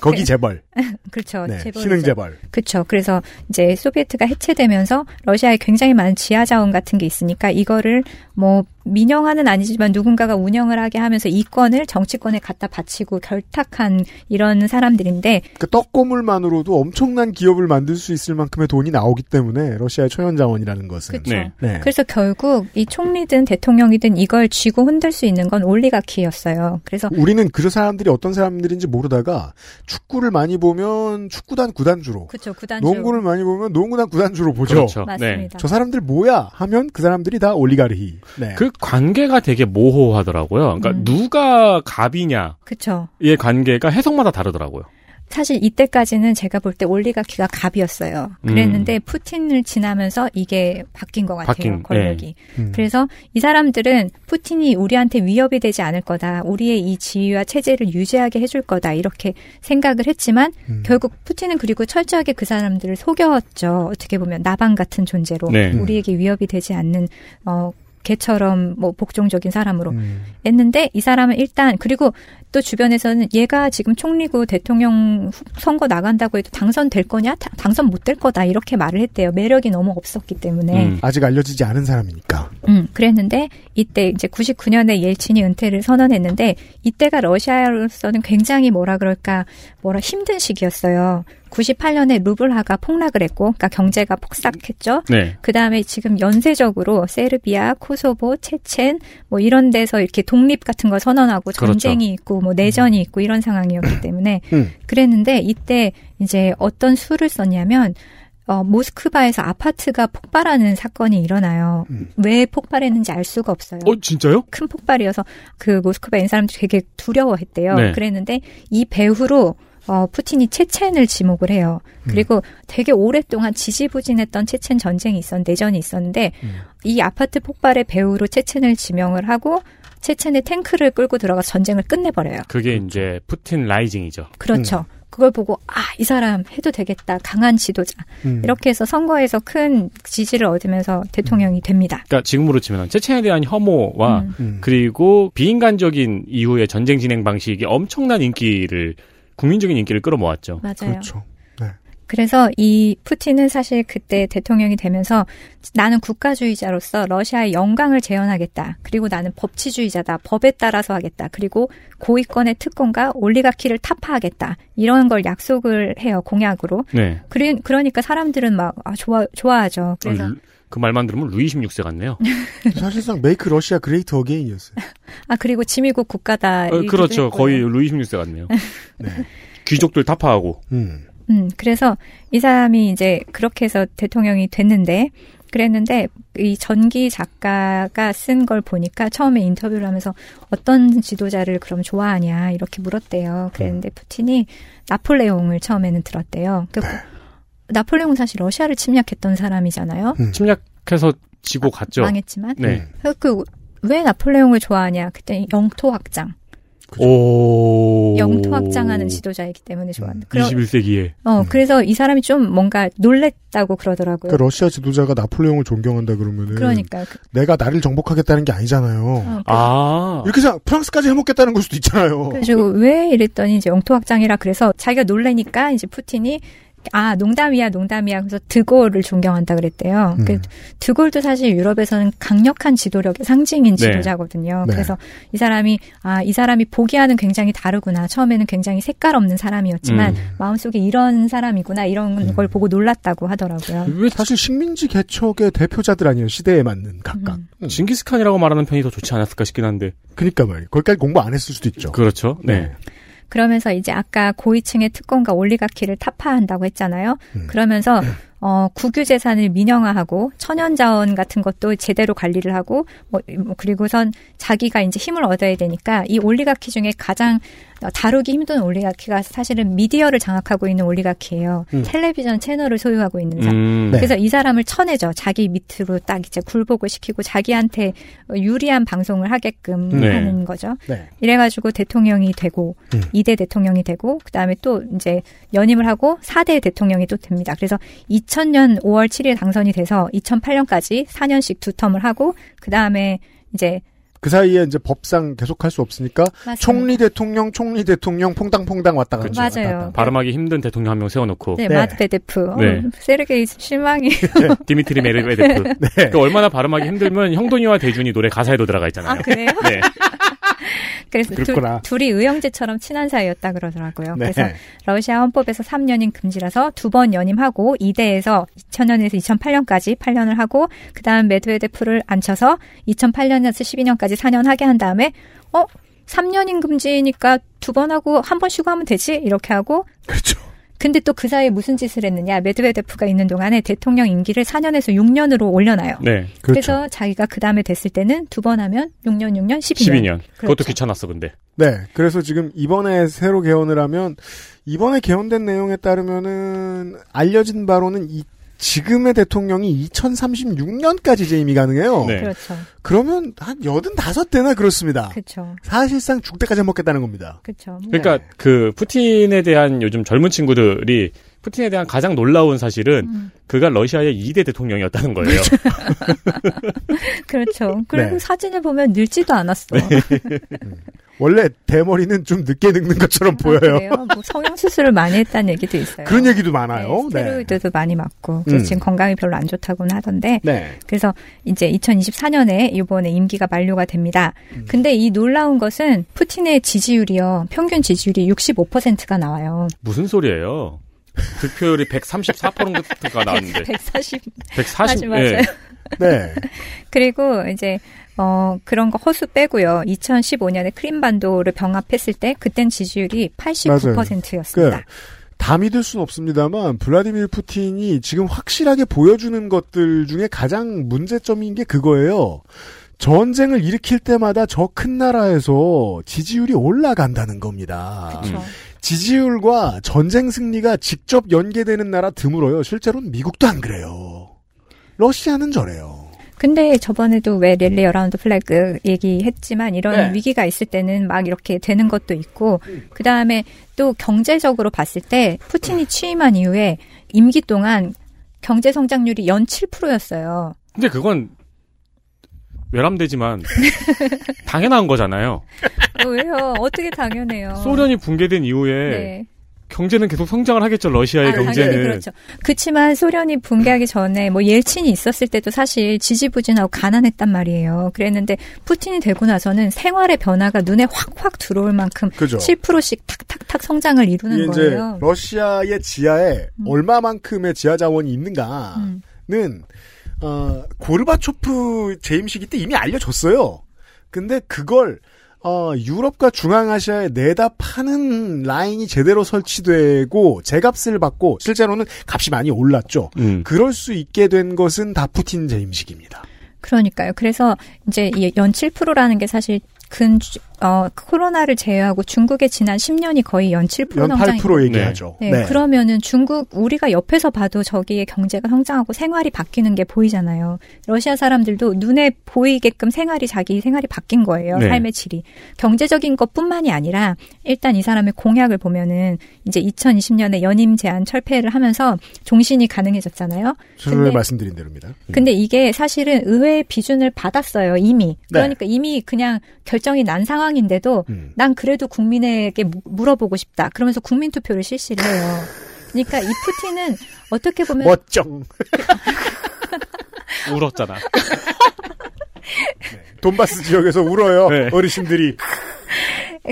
거기 재벌. 그렇죠. 네, 재벌이죠. 신흥 재벌. 그렇죠. 그래서 이제 소비에트가 해체되면서 러시아에 굉장히 많은 지하 자원 같은 게 있으니까 이거를 뭐 민영화는 아니지만 누군가가 운영을 하게 하면서 이권을 정치권에 갖다 바치고 결탁한 이런 사람들인데 그 떡고물만으로도 엄청난 기업을 만들 수 있을 만큼의 돈이 나오기 때문에 러시아의 천연자원이라는 것은. 그쵸. 네. 그래서 결국 이 총리든 대통령이든 이걸 쥐고 흔들 수 있는 건 올리가키였어요. 그래서 우리는 그 사람들이 어떤 사람들인지 모르다가 축구를 많이 보면 축구단 구단주로, 그쵸 구단주 농구를 많이 보면 농구단 구단주로 보죠. 그렇죠. 맞습니다. 저 사람들 뭐야 하면 그 사람들이 다 올리가르히. 네. 그 관계가 되게 모호하더라고요. 그러니까 음. 누가 갑이냐의 그쵸. 관계가 해석마다 다르더라고요. 사실 이때까지는 제가 볼 때 올리가키가 갑이었어요. 그랬는데 음. 푸틴을 지나면서 이게 바뀐 것 같아요. 바뀐, 권력이. 네. 음. 그래서 이 사람들은 푸틴이 우리한테 위협이 되지 않을 거다. 우리의 이 지위와 체제를 유지하게 해줄 거다. 이렇게 생각을 했지만 음. 결국 푸틴은 그리고 철저하게 그 사람들을 속였죠. 어떻게 보면 나방 같은 존재로 네. 우리에게 위협이 되지 않는 어 개처럼 뭐 복종적인 사람으로 음. 했는데 이 사람은 일단 그리고 또 주변에서는 얘가 지금 총리고 대통령 선거 나간다고 해도 당선될 거냐? 당선 못 될 거다 이렇게 말을 했대요. 매력이 너무 없었기 때문에 음. 아직 알려지지 않은 사람이니까. 음, 그랬는데 이때 이제 99년에 옐친이 은퇴를 선언했는데 이때가 러시아로서는 굉장히 뭐라 그럴까 뭐라 힘든 시기였어요. 98년에 루블화가 폭락을 했고, 그러니까 경제가 폭삭했죠. 네. 그 다음에 지금 연쇄적으로 세르비아, 코소보, 체첸 뭐 이런 데서 이렇게 독립 같은 거 선언하고 그렇죠. 전쟁이 그렇죠. 있고 뭐 내전이 음. 있고 이런 상황이었기 때문에 음. 그랬는데 이때 이제 어떤 수를 썼냐면 어, 모스크바에서 아파트가 폭발하는 사건이 일어나요. 음. 왜 폭발했는지 알 수가 없어요. 어, 진짜요? 큰 폭발이어서 그 모스크바에 있는 사람들이 되게 두려워했대요. 네. 그랬는데 이 배후로 어, 푸틴이 체첸을 지목을 해요. 그리고 음. 되게 오랫동안 지지부진했던 체첸 전쟁이 있었, 내전이 있었는데 음. 이 아파트 폭발의 배후로 체첸을 지명을 하고 체첸의 탱크를 끌고 들어가 전쟁을 끝내버려요. 그게 이제 푸틴 라이징이죠. 그렇죠. 음. 그걸 보고 아 이 사람 해도 되겠다 강한 지도자 음. 이렇게 해서 선거에서 큰 지지를 얻으면서 대통령이 음. 됩니다. 그러니까 지금으로 치면 체첸에 대한 혐오와 음. 음. 그리고 비인간적인 이후의 전쟁 진행 방식이 엄청난 인기를 국민적인 인기를 끌어모았죠. 맞아요. 그렇죠. 네. 그래서 이 푸틴은 사실 그때 대통령이 되면서 나는 국가주의자로서 러시아의 영광을 재현하겠다. 그리고 나는 법치주의자다. 법에 따라서 하겠다. 그리고 고위권의 특권과 올리가르히를 타파하겠다. 이런 걸 약속을 해요. 공약으로. 네. 그래, 그러니까 사람들은 막 아, 좋아 좋아하죠. 그래서 어, 그 말만 들으면 루이 16세 같네요. 사실상 Make Russia Great Again이었어요. 아 그리고 짐이 곧 국가다. 어, 그렇죠. 했고요. 거의 루이 16세 같네요. 네. 귀족들 타파하고. 음. 음, 그래서 이 사람이 이제 그렇게 해서 대통령이 됐는데, 그랬는데, 이 전기 작가가 쓴 걸 보니까 처음에 인터뷰를 하면서 어떤 지도자를 그럼 좋아하냐, 이렇게 물었대요. 그랬는데 음. 푸틴이 나폴레옹을 처음에는 들었대요. 그 네. 나폴레옹은 사실 러시아를 침략했던 사람이잖아요. 음. 침략해서 지고 아, 갔죠. 망했지만. 네. 그, 왜 나폴레옹을 좋아하냐? 그때 영토 확장. 오. 영토 확장하는 지도자이기 때문에 좋아한다. 음, 21세기에. 어, 음. 그래서 이 사람이 좀 뭔가 놀랬다고 그러더라고요. 그러니까 러시아 지도자가 나폴레옹을 존경한다 그러면은. 그러니까. 내가 나를 정복하겠다는 게 아니잖아요. 어, 아. 이렇게 생각, 프랑스까지 해먹겠다는 걸 수도 있잖아요. 그래서 왜 이랬더니 이제 영토 확장이라 그래서 자기가 놀래니까 이제 푸틴이 아, 농담이야, 농담이야. 그래서 드골을 존경한다 그랬대요. 음. 그 드골도 사실 유럽에서는 강력한 지도력의 상징인 네. 지도자거든요. 네. 그래서 이 사람이 아, 이 사람이 보기와는 굉장히 다르구나. 처음에는 굉장히 색깔 없는 사람이었지만 음. 마음속에 이런 사람이구나. 이런 음. 걸 보고 놀랐다고 하더라고요. 왜 사실 식민지 개척의 대표자들 아니에요. 시대에 맞는 각각. 음. 음. 징기스칸이라고 말하는 편이 더 좋지 않았을까 싶긴 한데. 그러니까 말이에요. 거기까지 공부 안 했을 수도 있죠. 그렇죠. 네. 네. 그러면서 이제 아까 고위층의 특권과 올리가키를 타파한다고 했잖아요. 음. 그러면서 어, 국유 재산을 민영화하고 천연 자원 같은 것도 제대로 관리를 하고 뭐, 뭐 그리고선 자기가 이제 힘을 얻어야 되니까 이 올리가키 중에 가장 다루기 힘든 올리가키가 사실은 미디어를 장악하고 있는 올리가키예요. 음. 텔레비전 채널을 소유하고 있는 사람. 음. 네. 그래서 이 사람을 쳐내죠. 자기 밑으로 딱 이제 굴복을 시키고 자기한테 유리한 방송을 하게끔 네. 하는 거죠. 네. 이래가지고 대통령이 되고 음. 2대 대통령이 되고 그 다음에 또 이제 연임을 하고 4대 대통령이 또 됩니다. 그래서 2000년 5월 7일 당선이 돼서 2008년까지 4년씩 두 텀을 하고 그 다음에 이제 그 사이에 이제 법상 계속 할 수 없으니까 맞습니다. 총리 대통령, 총리 대통령 퐁당퐁당 왔다 갔다. 그렇죠. 맞아요. 발음하기 힘든 대통령 한 명 세워놓고. 네, 네. 마드베데프. 네. 어, 세르게이 실망이에요. 네. 디미트리 메드베데프. 네. 그 얼마나 발음하기 힘들면 형돈이와 대준이 노래 가사에도 들어가 있잖아요. 아, 그래요? 네. 그래서 두, 둘이 의형제처럼 친한 사이였다 그러더라고요. 네. 그래서 러시아 헌법에서 3연임 금지라서 두 번 연임하고 2대에서 2000년에서 2008년까지 8년을 하고 그다음 메드베데프를 앉혀서 2008년에서 12년까지 4년 하게 한 다음에 어 3연임 금지니까 두 번 하고 한 번 쉬고 하면 되지 이렇게 하고 그렇죠. 근데 또 그 사이에 무슨 짓을 했느냐. 메드베데프가 있는 동안에 대통령 임기를 4년에서 6년으로 올려놔요. 네. 그래서 자기가 그 다음에 됐을 때는 두 번 하면 6년, 6년, 12년. 12년. 그것도 그렇죠. 귀찮았어, 근데. 네. 그래서 지금 이번에 새로 개헌을 하면 이번에 개헌된 내용에 따르면은 알려진 바로는 이 지금의 대통령이 2036년까지 재임이 가능해요. 네. 그렇죠. 그러면 한 85대나 그렇습니다. 그렇죠. 사실상 죽을 때까지 먹겠다는 겁니다. 그렇죠. 그러니까 그 푸틴에 대한 요즘 젊은 친구들이 푸틴에 대한 가장 놀라운 사실은 음. 그가 러시아의 2대 대통령이었다는 거예요. 그렇죠. 그리고 네. 사진을 보면 늙지도 않았어. 원래 대머리는 좀 늦게 늙는 것처럼 보여요. 아, 그래요? 뭐 성형 수술을 많이 했다는 얘기도 있어요. 그런 얘기도 많아요. 네. 스테로이드도 많이 맞고 그래서 음. 지금 건강이 별로 안 좋다고는 하던데 네. 그래서 이제 2024년에 이번에 임기가 만료가 됩니다. 음. 근데 이 놀라운 것은 푸틴의 지지율이요. 평균 지지율이 65%가 나와요. 무슨 소리예요? 득표율이 134%가 나왔는데. 140. 140. 맞아요. 예. 네. 그리고 이제 어 그런 거 허수 빼고요. 2015년에 크림반도를 병합했을 때 그땐 지지율이 89%였습니다. 그, 다 믿을 수는 없습니다만 블라디미르 푸틴이 지금 확실하게 보여주는 것들 중에 가장 문제점인 게 그거예요. 전쟁을 일으킬 때마다 저 큰 나라에서 지지율이 올라간다는 겁니다. 그렇죠. 지지율과 전쟁 승리가 직접 연계되는 나라 드물어요. 실제로는 미국도 안 그래요. 러시아는 저래요. 근데 저번에도 왜 rally around flag 얘기했지만 이런 네. 위기가 있을 때는 막 이렇게 되는 것도 있고 그 다음에 또 경제적으로 봤을 때 푸틴이 취임한 이후에 임기 동안 경제 성장률이 연 7%였어요. 근데 그건 외람되지만 당연한 거잖아요. 어, 왜요? 어떻게 당연해요. 소련이 붕괴된 이후에 네. 경제는 계속 성장을 하겠죠. 러시아의 아, 당연히 경제는. 그렇죠. 그렇지만 소련이 붕괴하기 전에 뭐 옐친이 있었을 때도 사실 지지부진하고 가난했단 말이에요. 그랬는데 푸틴이 되고 나서는 생활의 변화가 눈에 확확 들어올 만큼 그죠. 7%씩 탁탁탁 성장을 이루는 이게 이제 거예요. 러시아의 지하에 얼마만큼의 지하 자원이 있는가는 음. 어, 고르바초프 재임 시기 때 이미 알려줬어요. 근데 그걸 어, 유럽과 중앙아시아에 내다 파는 라인이 제대로 설치되고 제값을 받고 실제로는 값이 많이 올랐죠. 음. 그럴 수 있게 된 것은 다 푸틴 재임 시기입니다. 그러니까요. 그래서 이제 이연 7%라는 게 사실 근 주- 어, 코로나를 제외하고 중국의 지난 10년이 거의 연7%연 성장. 8% 얘기하죠. 네, 네. 그러면은 중국 우리가 옆에서 봐도 저기의 경제가 성장하고 생활이 바뀌는 게 보이잖아요. 러시아 사람들도 눈에 보이게끔 생활이 자기 생활이 바뀐 거예요. 네. 삶의 질이. 경제적인 것뿐만이 아니라 일단 이 사람의 공약을 보면은 이제 2020년에 연임 제한 철폐를 하면서 종신이 가능해졌잖아요. 처음에 말씀드린 대로입니다. 근데 이게 사실은 의회의 비준을 받았어요, 이미. 그러니까 이미 그냥 결정이 난 상황 인데도 난 그래도 국민에게 무- 물어보고 싶다. 그러면서 국민 투표를 실시를 해요. 그러니까 이 푸틴은 어떻게 보면 멋쩡. 울었잖아. 돈바스 지역에서 울어요. 네. 어르신들이.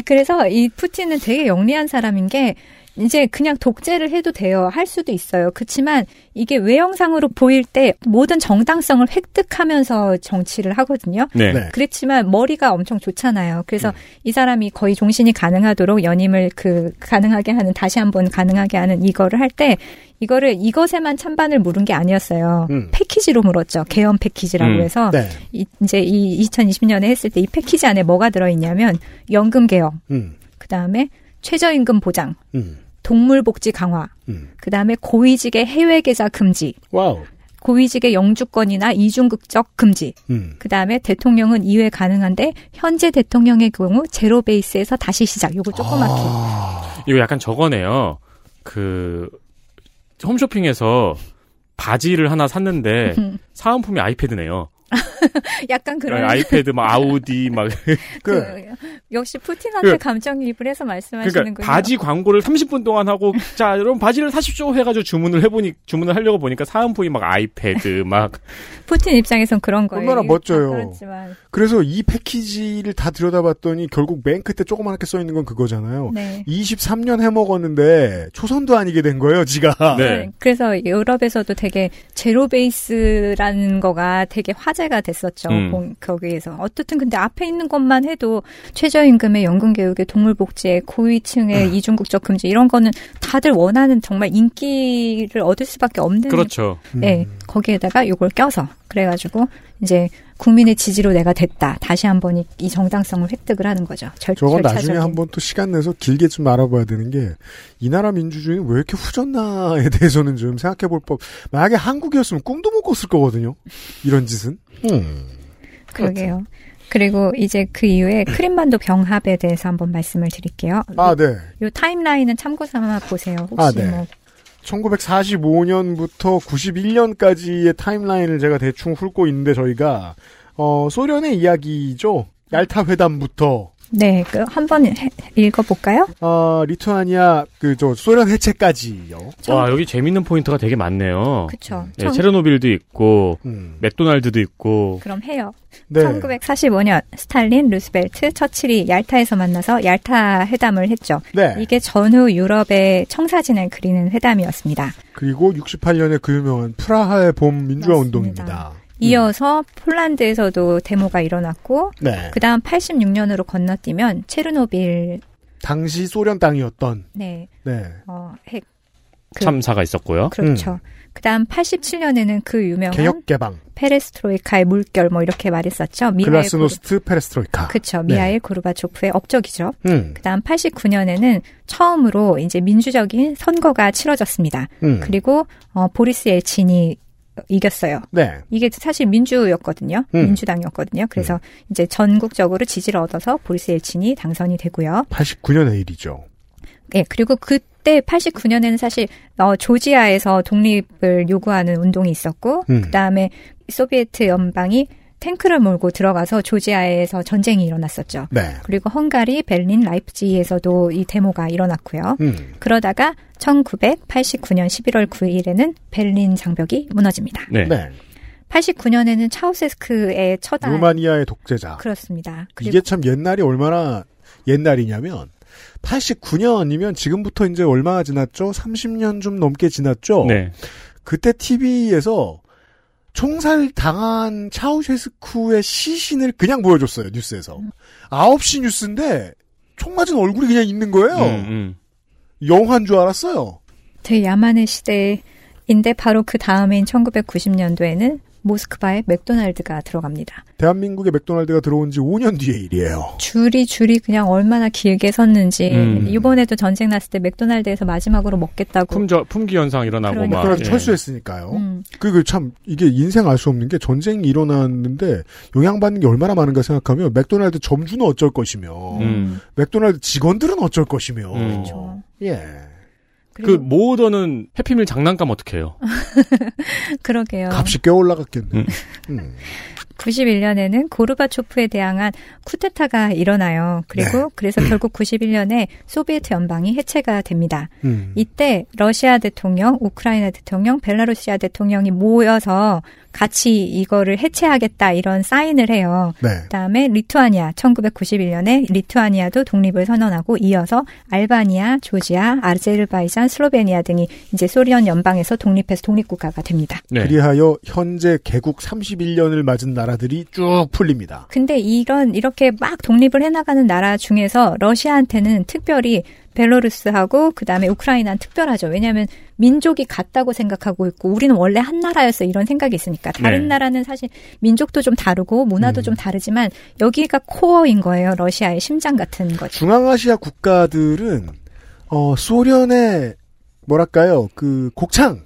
그래서 이 푸틴은 되게 영리한 사람인 게 이제 그냥 독재를 해도 돼요. 할 수도 있어요. 그렇지만 이게 외형상으로 보일 때 모든 정당성을 획득하면서 정치를 하거든요. 네. 네. 그렇지만 머리가 엄청 좋잖아요. 그래서 이 사람이 거의 종신이 가능하도록 연임을 그 가능하게 하는 다시 한번 가능하게 하는 이거를 할 때 이거를 이것에만 찬반을 물은 게 아니었어요. 음. 패키지로 물었죠. 개헌 패키지라고 음. 해서 네. 이, 이제 이 2020년에 했을 때 이 패키지 안에 뭐가 들어있냐면 연금 개혁, 음. 그 다음에 최저임금 보장, 음. 동물 복지 강화, 음. 그 다음에 고위직의 해외 계좌 금지, 와우. 고위직의 영주권이나 이중국적 금지, 음. 그 다음에 대통령은 2회 가능한데 현재 대통령의 경우 zero base에서 다시 시작. 요거 조그맣게. 이거 약간 저거네요. 그 홈쇼핑에서 바지를 하나 샀는데 음. 사은품이 아이패드네요. 약간 그런. 아이패드 막 아우디 막 그, 역시 푸틴한테 그- 감정이입을 해서 말씀하시는군요. 그러니까 바지 광고를 30분 동안 하고 자 여러분 바지를 사십시오 해가지고 주문을 해보니 주문을 하려고 보니까 사은품이 막 아이패드 막 푸틴 입장에선 그런 거예요. 얼마나 멋져요. 아, 그렇지만. 그래서 이 패키지를 다 들여다봤더니 결국 맨 끝에 조그맣게 써 있는 건 그거잖아요. 네. 23년 해먹었는데 초선도 아니게 된 거예요, 지가. 네. 그래서 유럽에서도 되게 제로 베이스라는 거가 되게 화제 화제가 됐었죠. 음. 공- 거기에서. 어떻든 근데 앞에 있는 것만 해도 최저임금의 연금 개혁의 동물복지의 고위층의 이중국적 금지 이런 거는 다들 원하는 정말 인기를 얻을 수밖에 없는 그렇죠. 네, 거기에다가 요걸 껴서 그래가지고 이제 국민의 지지로 내가 됐다. 다시 한번 이, 이 정당성을 획득을 하는 거죠. 절, 저건 나중에 절차적인. 한번 또 시간 내서 길게 좀 알아봐야 되는 게 이 나라 민주주의는 왜 이렇게 후졌나에 대해서는 좀 생각해 볼 법. 만약에 한국이었으면 꿈도 못 꿨을 거거든요. 이런 짓은. 음. 그러게요. 그리고 이제 그 이후에 크림반도 병합에 대해서 한번 말씀을 드릴게요. 아, 네. 요 타임라인은 참고 삼아 보세요. 혹시 아, 네. 뭐 1945년부터 91년까지의 타임라인을 제가 대충 훑고 있는데 저희가 어, 소련의 이야기죠. 얄타 회담부터 네, 그 한번 해- 읽어볼까요? 어, 리투아니아 그 저 소련 해체까지요. 와 여기 재밌는 포인트가 되게 많네요. 그쵸. 네, 청- 체르노빌도 있고 음. 맥도날드도 있고. 그러네요. 네. 1945년 스탈린, 루스벨트, 처칠이 얄타에서 만나서 얄타 회담을 했죠. 네. 이게 전후 유럽의 청사진을 그리는 회담이었습니다. 그리고 68년에 그 유명한 프라하의 봄 민주화 운동입니다. 이어서 폴란드에서도 데모가 일어났고 네. 그다음 86년으로 건너뛰면 체르노빌 당시 소련 땅이었던 네. 네. 어, 핵 그- 참사가 있었고요. 그렇죠. 그다음 87년에는 그 유명한 개혁 개방 페레스트로이카의 물결 뭐 이렇게 말했었죠. 미하일 글라스노스트 페레스트로이카. 그렇죠. 네. 미하일 고르바초프의 업적이죠. 음. 그다음 89년에는 처음으로 이제 민주적인 선거가 치러졌습니다. 음. 그리고 어, 보리스 옐친이 이겼어요. 네. 이게 사실 민주였거든요. 음. 민주당이었거든요. 그래서 이제 전국적으로 지지를 얻어서 보리스 옐친이 당선이 되고요. 89년의 일이죠. 예, 그리고 그때 89년에는 사실 어, 조지아에서 독립을 요구하는 운동이 있었고 음. 그다음에 소비에트 연방이 탱크를 몰고 들어가서 조지아에서 전쟁이 일어났었죠. 네. 그리고 헝가리, 베를린, 라이프지히에서도 이 데모가 일어났고요. 음. 그러다가 1989년 11월 9일에는 베를린 장벽이 무너집니다. 네. 89년에는 차우세스크의 처단 루마니아의 독재자. 그렇습니다. 이게 참 옛날이 얼마나 옛날이냐면 89년이면 지금부터 이제 얼마나 지났죠? 30년 좀 넘게 지났죠? 네. 그때 TV에서 총살 당한 차우셰스쿠의 시신을 그냥 보여줬어요, 뉴스에서. 9시 뉴스인데 총 맞은 얼굴이 그냥 있는 거예요. 음, 영화인 줄 알았어요. 되게 야만의 시대인데 바로 그 다음인 1990년도에는 모스크바에 맥도날드가 들어갑니다. 대한민국에 맥도날드가 들어온 지 5년 뒤의 일이에요. 줄이 줄이 그냥 얼마나 길게 섰는지 음. 이번에도 전쟁 났을 때 맥도날드에서 마지막으로 먹겠다고 품저, 품귀 현상 일어나고 그러니까. 막. 그래서 예. 철수했으니까요. 음. 그리고 참 이게 인생 알 수 없는 게 전쟁이 일어났는데 영향받는 게 얼마나 많은가 생각하면 맥도날드 점주는 어쩔 것이며 음. 맥도날드 직원들은 어쩔 것이며 음. 예. 그 모더는 해피밀 장난감 어떻게 해요? 그러게요. 값이 꽤 올라갔겠네. 음. 91년에는 고르바초프에 대항한 쿠데타가 일어나요. 그리고 네. 그래서 결국 91년에 소비에트 연방이 해체가 됩니다. 음. 이때 러시아 대통령, 우크라이나 대통령, 벨라루시아 대통령이 모여서 같이 이거를 해체하겠다 이런 사인을 해요. 네. 그다음에 리투아니아 1991년에 리투아니아도 독립을 선언하고 이어서 알바니아, 조지아, 아제르바이잔, 슬로베니아 등이 이제 소련 연방에서 독립해서 독립국가가 됩니다. 네. 그리하여 현재 개국 31년을 맞은 나라 들이 쭉 풀립니다. 근데 이런 이렇게 막 독립을 해나가는 나라 중에서 러시아한테는 특별히 벨로루스하고 그다음에 우크라이나는 특별하죠. 왜냐하면 민족이 같다고 생각하고 있고 우리는 원래 한 나라였어 이런 생각이 있으니까 다른 네. 나라는 사실 민족도 좀 다르고 문화도 좀 다르지만 여기가 코어인 거예요. 러시아의 심장 같은 거죠. 중앙아시아 국가들은 어 소련의 뭐랄까요 그 곡창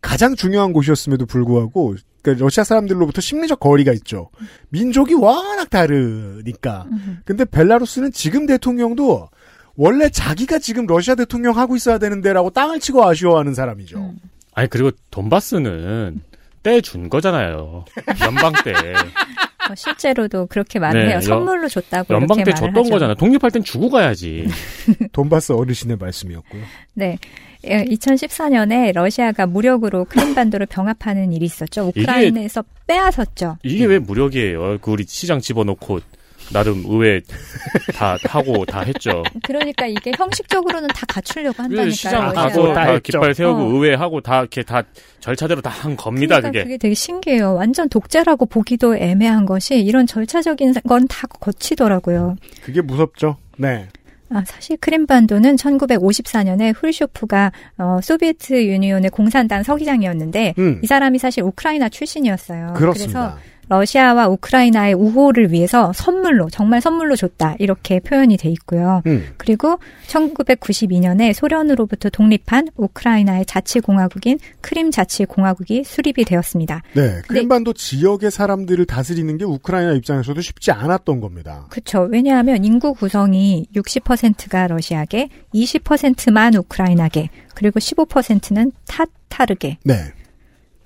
가장 중요한 곳이었음에도 불구하고 그러니까 러시아 사람들로부터 심리적 거리가 있죠. 민족이 워낙 다르니까. 근데 벨라루스는 지금 대통령도 원래 자기가 지금 러시아 대통령 하고 있어야 되는데라고 땅을 치고 아쉬워하는 사람이죠. 아니, 그리고 돈바스는 떼준 거잖아요. 연방 때. 어, 실제로도 그렇게 말을 네, 해요. 선물로 줬다고 연방 이렇게 때 줬던 하죠. 거잖아. 독립할 땐 주고 가야지. 돈바스 어르신의 말씀이었고요. 네. 2014년에 러시아가 무력으로 크림반도를 병합하는 일이 있었죠. 이게- 우크라이나에서 빼앗았죠. 이게 왜 무력이에요? 그 우리 시장 집어넣고 나름 의회 다 하고 다 했죠. 그러니까 이게 형식적으로는 다 갖추려고 한다니까요. 시장. 가고 다 깃발 세우고 어. 의회 하고 다 이렇게 다 절차대로 다 한 겁니다. 그러니까 그게. 그게 되게 신기해요. 완전 독재라고 보기도 애매한 것이 이런 절차적인 건 다 거치더라고요. 그게 무섭죠. 네. 아, 사실 크림반도는 1954년에 후르쇼프가 어, 소비에트 유니온의 공산당 서기장이었는데 음. 이 사람이 사실 우크라이나 출신이었어요. 그렇습니다. 그래서 러시아와 우크라이나의 우호를 위해서 선물로 정말 선물로 줬다 이렇게 표현이 돼 있고요. 음. 그리고 1992년에 소련으로부터 독립한 우크라이나의 자치공화국인 크림 자치공화국이 수립이 되었습니다. 네. 크림반도 지역의 사람들을 다스리는 게 우크라이나 입장에서도 쉽지 않았던 겁니다. 그렇죠. 왜냐하면 인구 구성이 60%가 러시아계, 20%만 우크라이나계, 그리고 15%는 타타르계. 네.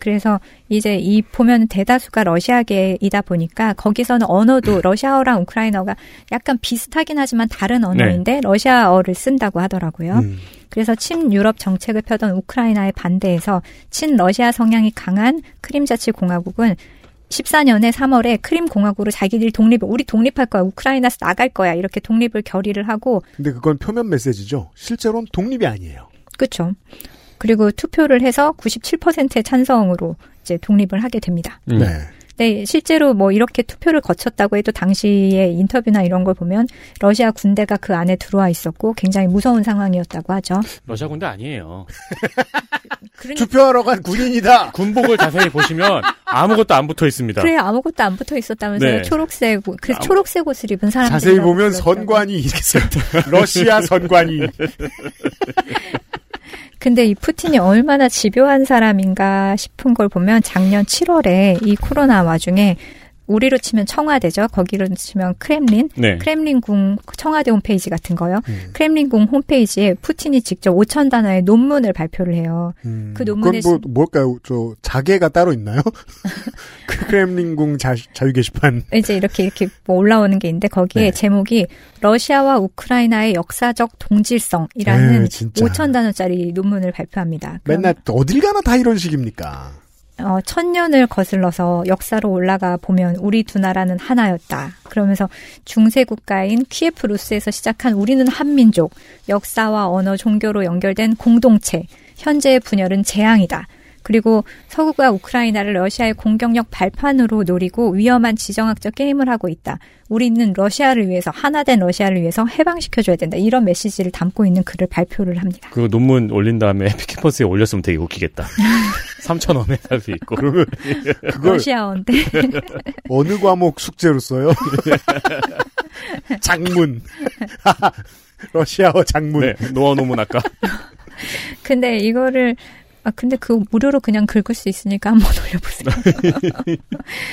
그래서 이제 이 보면 대다수가 러시아계이다 보니까 거기서는 언어도 러시아어랑 우크라이나어가 약간 비슷하긴 하지만 다른 언어인데 러시아어를 쓴다고 하더라고요. 음. 그래서 친유럽 정책을 펴던 우크라이나에 반대해서 친러시아 성향이 강한 크림자치공화국은 14년에 3월에 크림 공화국으로 자기들이 독립을 우리 독립할 거야 우크라이나에서 나갈 거야 이렇게 독립을 결의를 하고 근데 그건 표면 메시지죠. 실제로는 독립이 아니에요. 그렇죠. 그리고 투표를 해서 97%의 찬성으로 이제 독립을 하게 됩니다. 음. 네. 네, 실제로 뭐 이렇게 투표를 거쳤다고 해도 당시에 인터뷰나 이런 걸 보면 러시아 군대가 그 안에 들어와 있었고 굉장히 무서운 상황이었다고 하죠. 러시아 군대 아니에요. 투표하러 간 군인이다. 군복을 자세히 보시면 아무것도 안 붙어 있습니다. 그래 아무것도 안 붙어 있었다면서요. 네. 초록색 옷- 그 초록색 옷을 입은 사람들 자세히 보면 선관이 이렇게 써 있다. 러시아 선관이. 근데 이 푸틴이 얼마나 집요한 사람인가 싶은 걸 보면 작년 7월에 이 코로나 와중에 우리로 치면 청와대죠. 거기로 치면 크렘린. 네. 크렘린궁 청와대 홈페이지 같은 거요. 음. 크렘린궁 홈페이지에 푸틴이 직접 5천 단어의 논문을 발표를 해요. 그 논문에 뭐 뭘까요? 저 자계가 따로 있나요? 그 크렘린궁 자, 자유 게시판. 이제 이렇게 이렇게 뭐 올라오는 게 있는데 거기에 네. 제목이 러시아와 우크라이나의 역사적 동질성이라는 에이, 진짜. 5천 단어짜리 논문을 발표합니다. 맨날 어딜 가나 다 이런 식입니까? 어, 천년을 거슬러서 역사로 올라가 보면 우리 두 나라는 하나였다. 그러면서 중세 국가인 키예프 루스에서 시작한 우리는 한민족, 역사와 언어, 종교로 연결된 공동체, 현재의 분열은 재앙이다. 그리고 서구가 우크라이나를 러시아의 공격력 발판으로 노리고 위험한 지정학적 게임을 하고 있다. 우리는 러시아를 위해서 하나된 러시아를 위해서 해방시켜줘야 된다. 이런 메시지를 담고 있는 글을 발표를 합니다. 그 논문 올린 다음에 에피캠퍼스에 올렸으면 되게 웃기겠다. 3천 원에 살 수 있고. 그걸 러시아어인데 어느 과목 숙제로 써요? 장문. 러시아어 장문. 네, 노어 논문 아까. 근데 이거를 아 근데 그 무료로 그냥 긁을 수 있으니까 한번 올려보세요.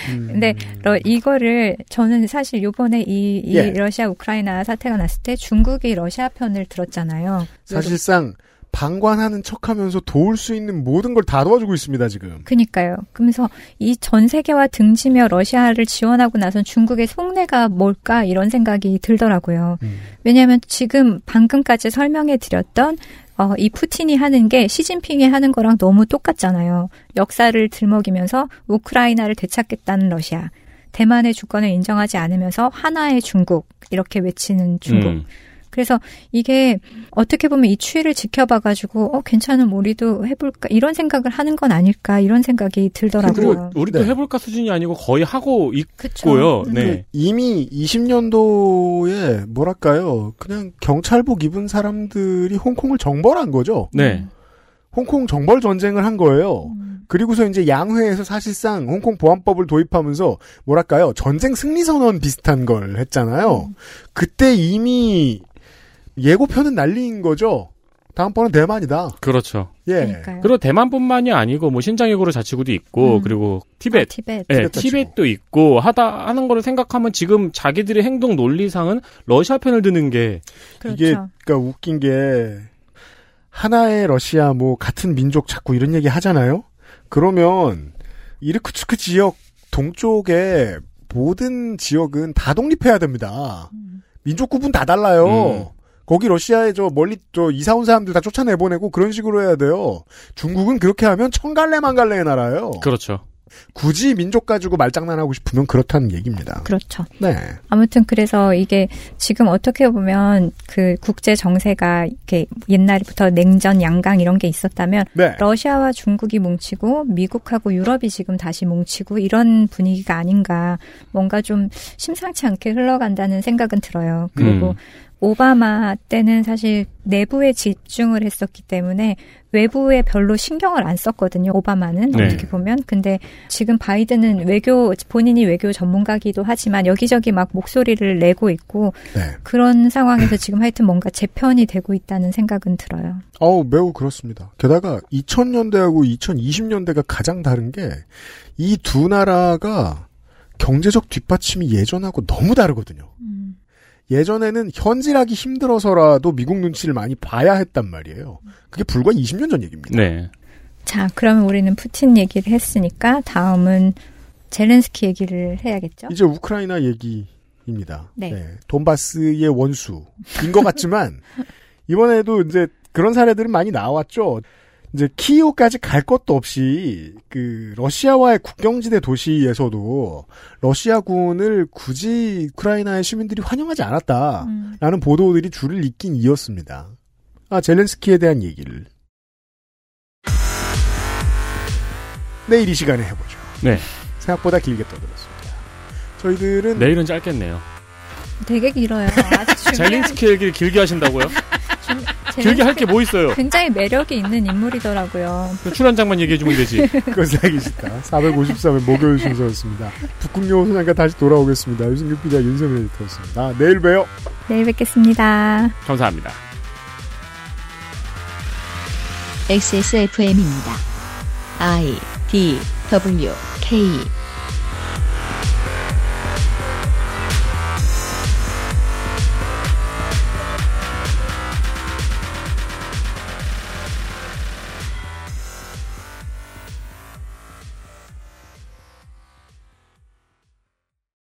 근데 러, 이거를 저는 사실 요번에 이, 이 예. 러시아 우크라이나 사태가 났을 때 중국이 러시아 편을 들었잖아요. 사실상 방관하는 척 하면서 도울 수 있는 모든 걸 다 도와주고 있습니다 지금. 그니까요. 그러면서 이 전 세계와 등지며 러시아를 지원하고 나선 중국의 속내가 뭘까 이런 생각이 들더라고요. 왜냐하면 지금 방금까지 설명해 드렸던 어, 이 푸틴이 하는 게 시진핑이 하는 거랑 너무 똑같잖아요. 역사를 들먹이면서 우크라이나를 되찾겠다는 러시아. 대만의 주권을 인정하지 않으면서 하나의 중국 이렇게 외치는 중국. 음. 그래서 이게 어떻게 보면 이 추이를 지켜봐가지고 어 괜찮은 우리도 해볼까 이런 생각을 하는 건 아닐까 이런 생각이 들더라고요. 그리고 우리도 해볼까 수준이 아니고 거의 하고 있고요. 네. 그 이미 20년도에 뭐랄까요 그냥 경찰복 입은 사람들이 홍콩을 정벌한 거죠. 네. 홍콩 정벌 전쟁을 한 거예요. 그리고서 이제 양회에서 사실상 홍콩 보안법을 도입하면서 뭐랄까요 전쟁 승리 선언 비슷한 걸 했잖아요. 그때 이미 예고편은 날린 거죠. 다음번은 대만이다. 그렇죠. 예. 그리고 대만뿐만이 아니고 뭐 신장역으로 자치구도 있고 음. 그리고 티벳, 아, 티벳. 네, 티벳도 티벳도 있고 하다 하는 거를 생각하면 지금 자기들의 행동 논리상은 러시아 편을 드는 게 이게 그러니까 웃긴 게 하나의 러시아 뭐 같은 민족 자꾸 이런 얘기 하잖아요. 그러면 이르크츠크 지역 동쪽에 모든 지역은 다 독립해야 됩니다. 민족 구분 다 달라요. 거기 러시아에 저 멀리 저 이사 온 사람들 다 쫓아내 보내고 그런 식으로 해야 돼요. 중국은 그렇게 하면 천갈래 만갈래의 나라예요. 그렇죠. 굳이 민족 가지고 말장난하고 싶으면 그렇다는 얘기입니다. 그렇죠. 네. 아무튼 그래서 이게 지금 어떻게 보면 그 국제 정세가 이렇게 옛날부터 냉전, 양강 이런 게 있었다면 네. 러시아와 중국이 뭉치고 미국하고 유럽이 지금 다시 뭉치고 이런 분위기가 아닌가 뭔가 좀 심상치 않게 흘러간다는 생각은 들어요. 그리고 음. 오바마 때는 사실 내부에 집중을 했었기 때문에 외부에 별로 신경을 안 썼거든요. 오바마는 네. 어떻게 보면. 근데 지금 바이든은 외교 본인이 외교 전문가기도 하지만 여기저기 막 목소리를 내고 있고 네. 그런 상황에서 지금 하여튼 뭔가 재편이 되고 있다는 생각은 들어요. 어우, 매우 그렇습니다. 게다가 2000년대하고 2020년대가 가장 다른 게 이 두 나라가 경제적 뒷받침이 예전하고 너무 다르거든요. 예전에는 현질하기 힘들어서라도 미국 눈치를 많이 봐야 했단 말이에요. 그게 불과 20년 전 얘기입니다. 네. 자, 그러면 우리는 푸틴 얘기를 했으니까 다음은 젤렌스키 얘기를 해야겠죠? 이제 우크라이나 얘기입니다. 네. 돈바스의 원수인 것 같지만 이번에도 이제 그런 사례들은 많이 나왔죠. 이제 키이우까지 갈 것도 없이 그 러시아와의 국경지대 도시에서도 러시아군을 굳이 우크라이나의 시민들이 환영하지 않았다라는 보도들이 줄을 잇긴 이었습니다. 아 젤렌스키에 대한 얘기를 내일 이 시간에 해보죠. 네. 생각보다 길게 떠들었습니다. 저희들은 내일은 짧겠네요. 되게 길어요. 젤린스키 얘기를 길게 하신다고요? 길게 할 게 뭐 있어요? 굉장히 매력이 있는 인물이더라고요. 출연장만 얘기해주면 되지. 그것을 알기 싫다. 453회 목요일 순서였습니다. 북극여우 소장과 다시 돌아오겠습니다. 유승규 PD와 윤세민 에디터였습니다. 내일 봬요. 내일 뵙겠습니다. 감사합니다. XSFM입니다. I D W K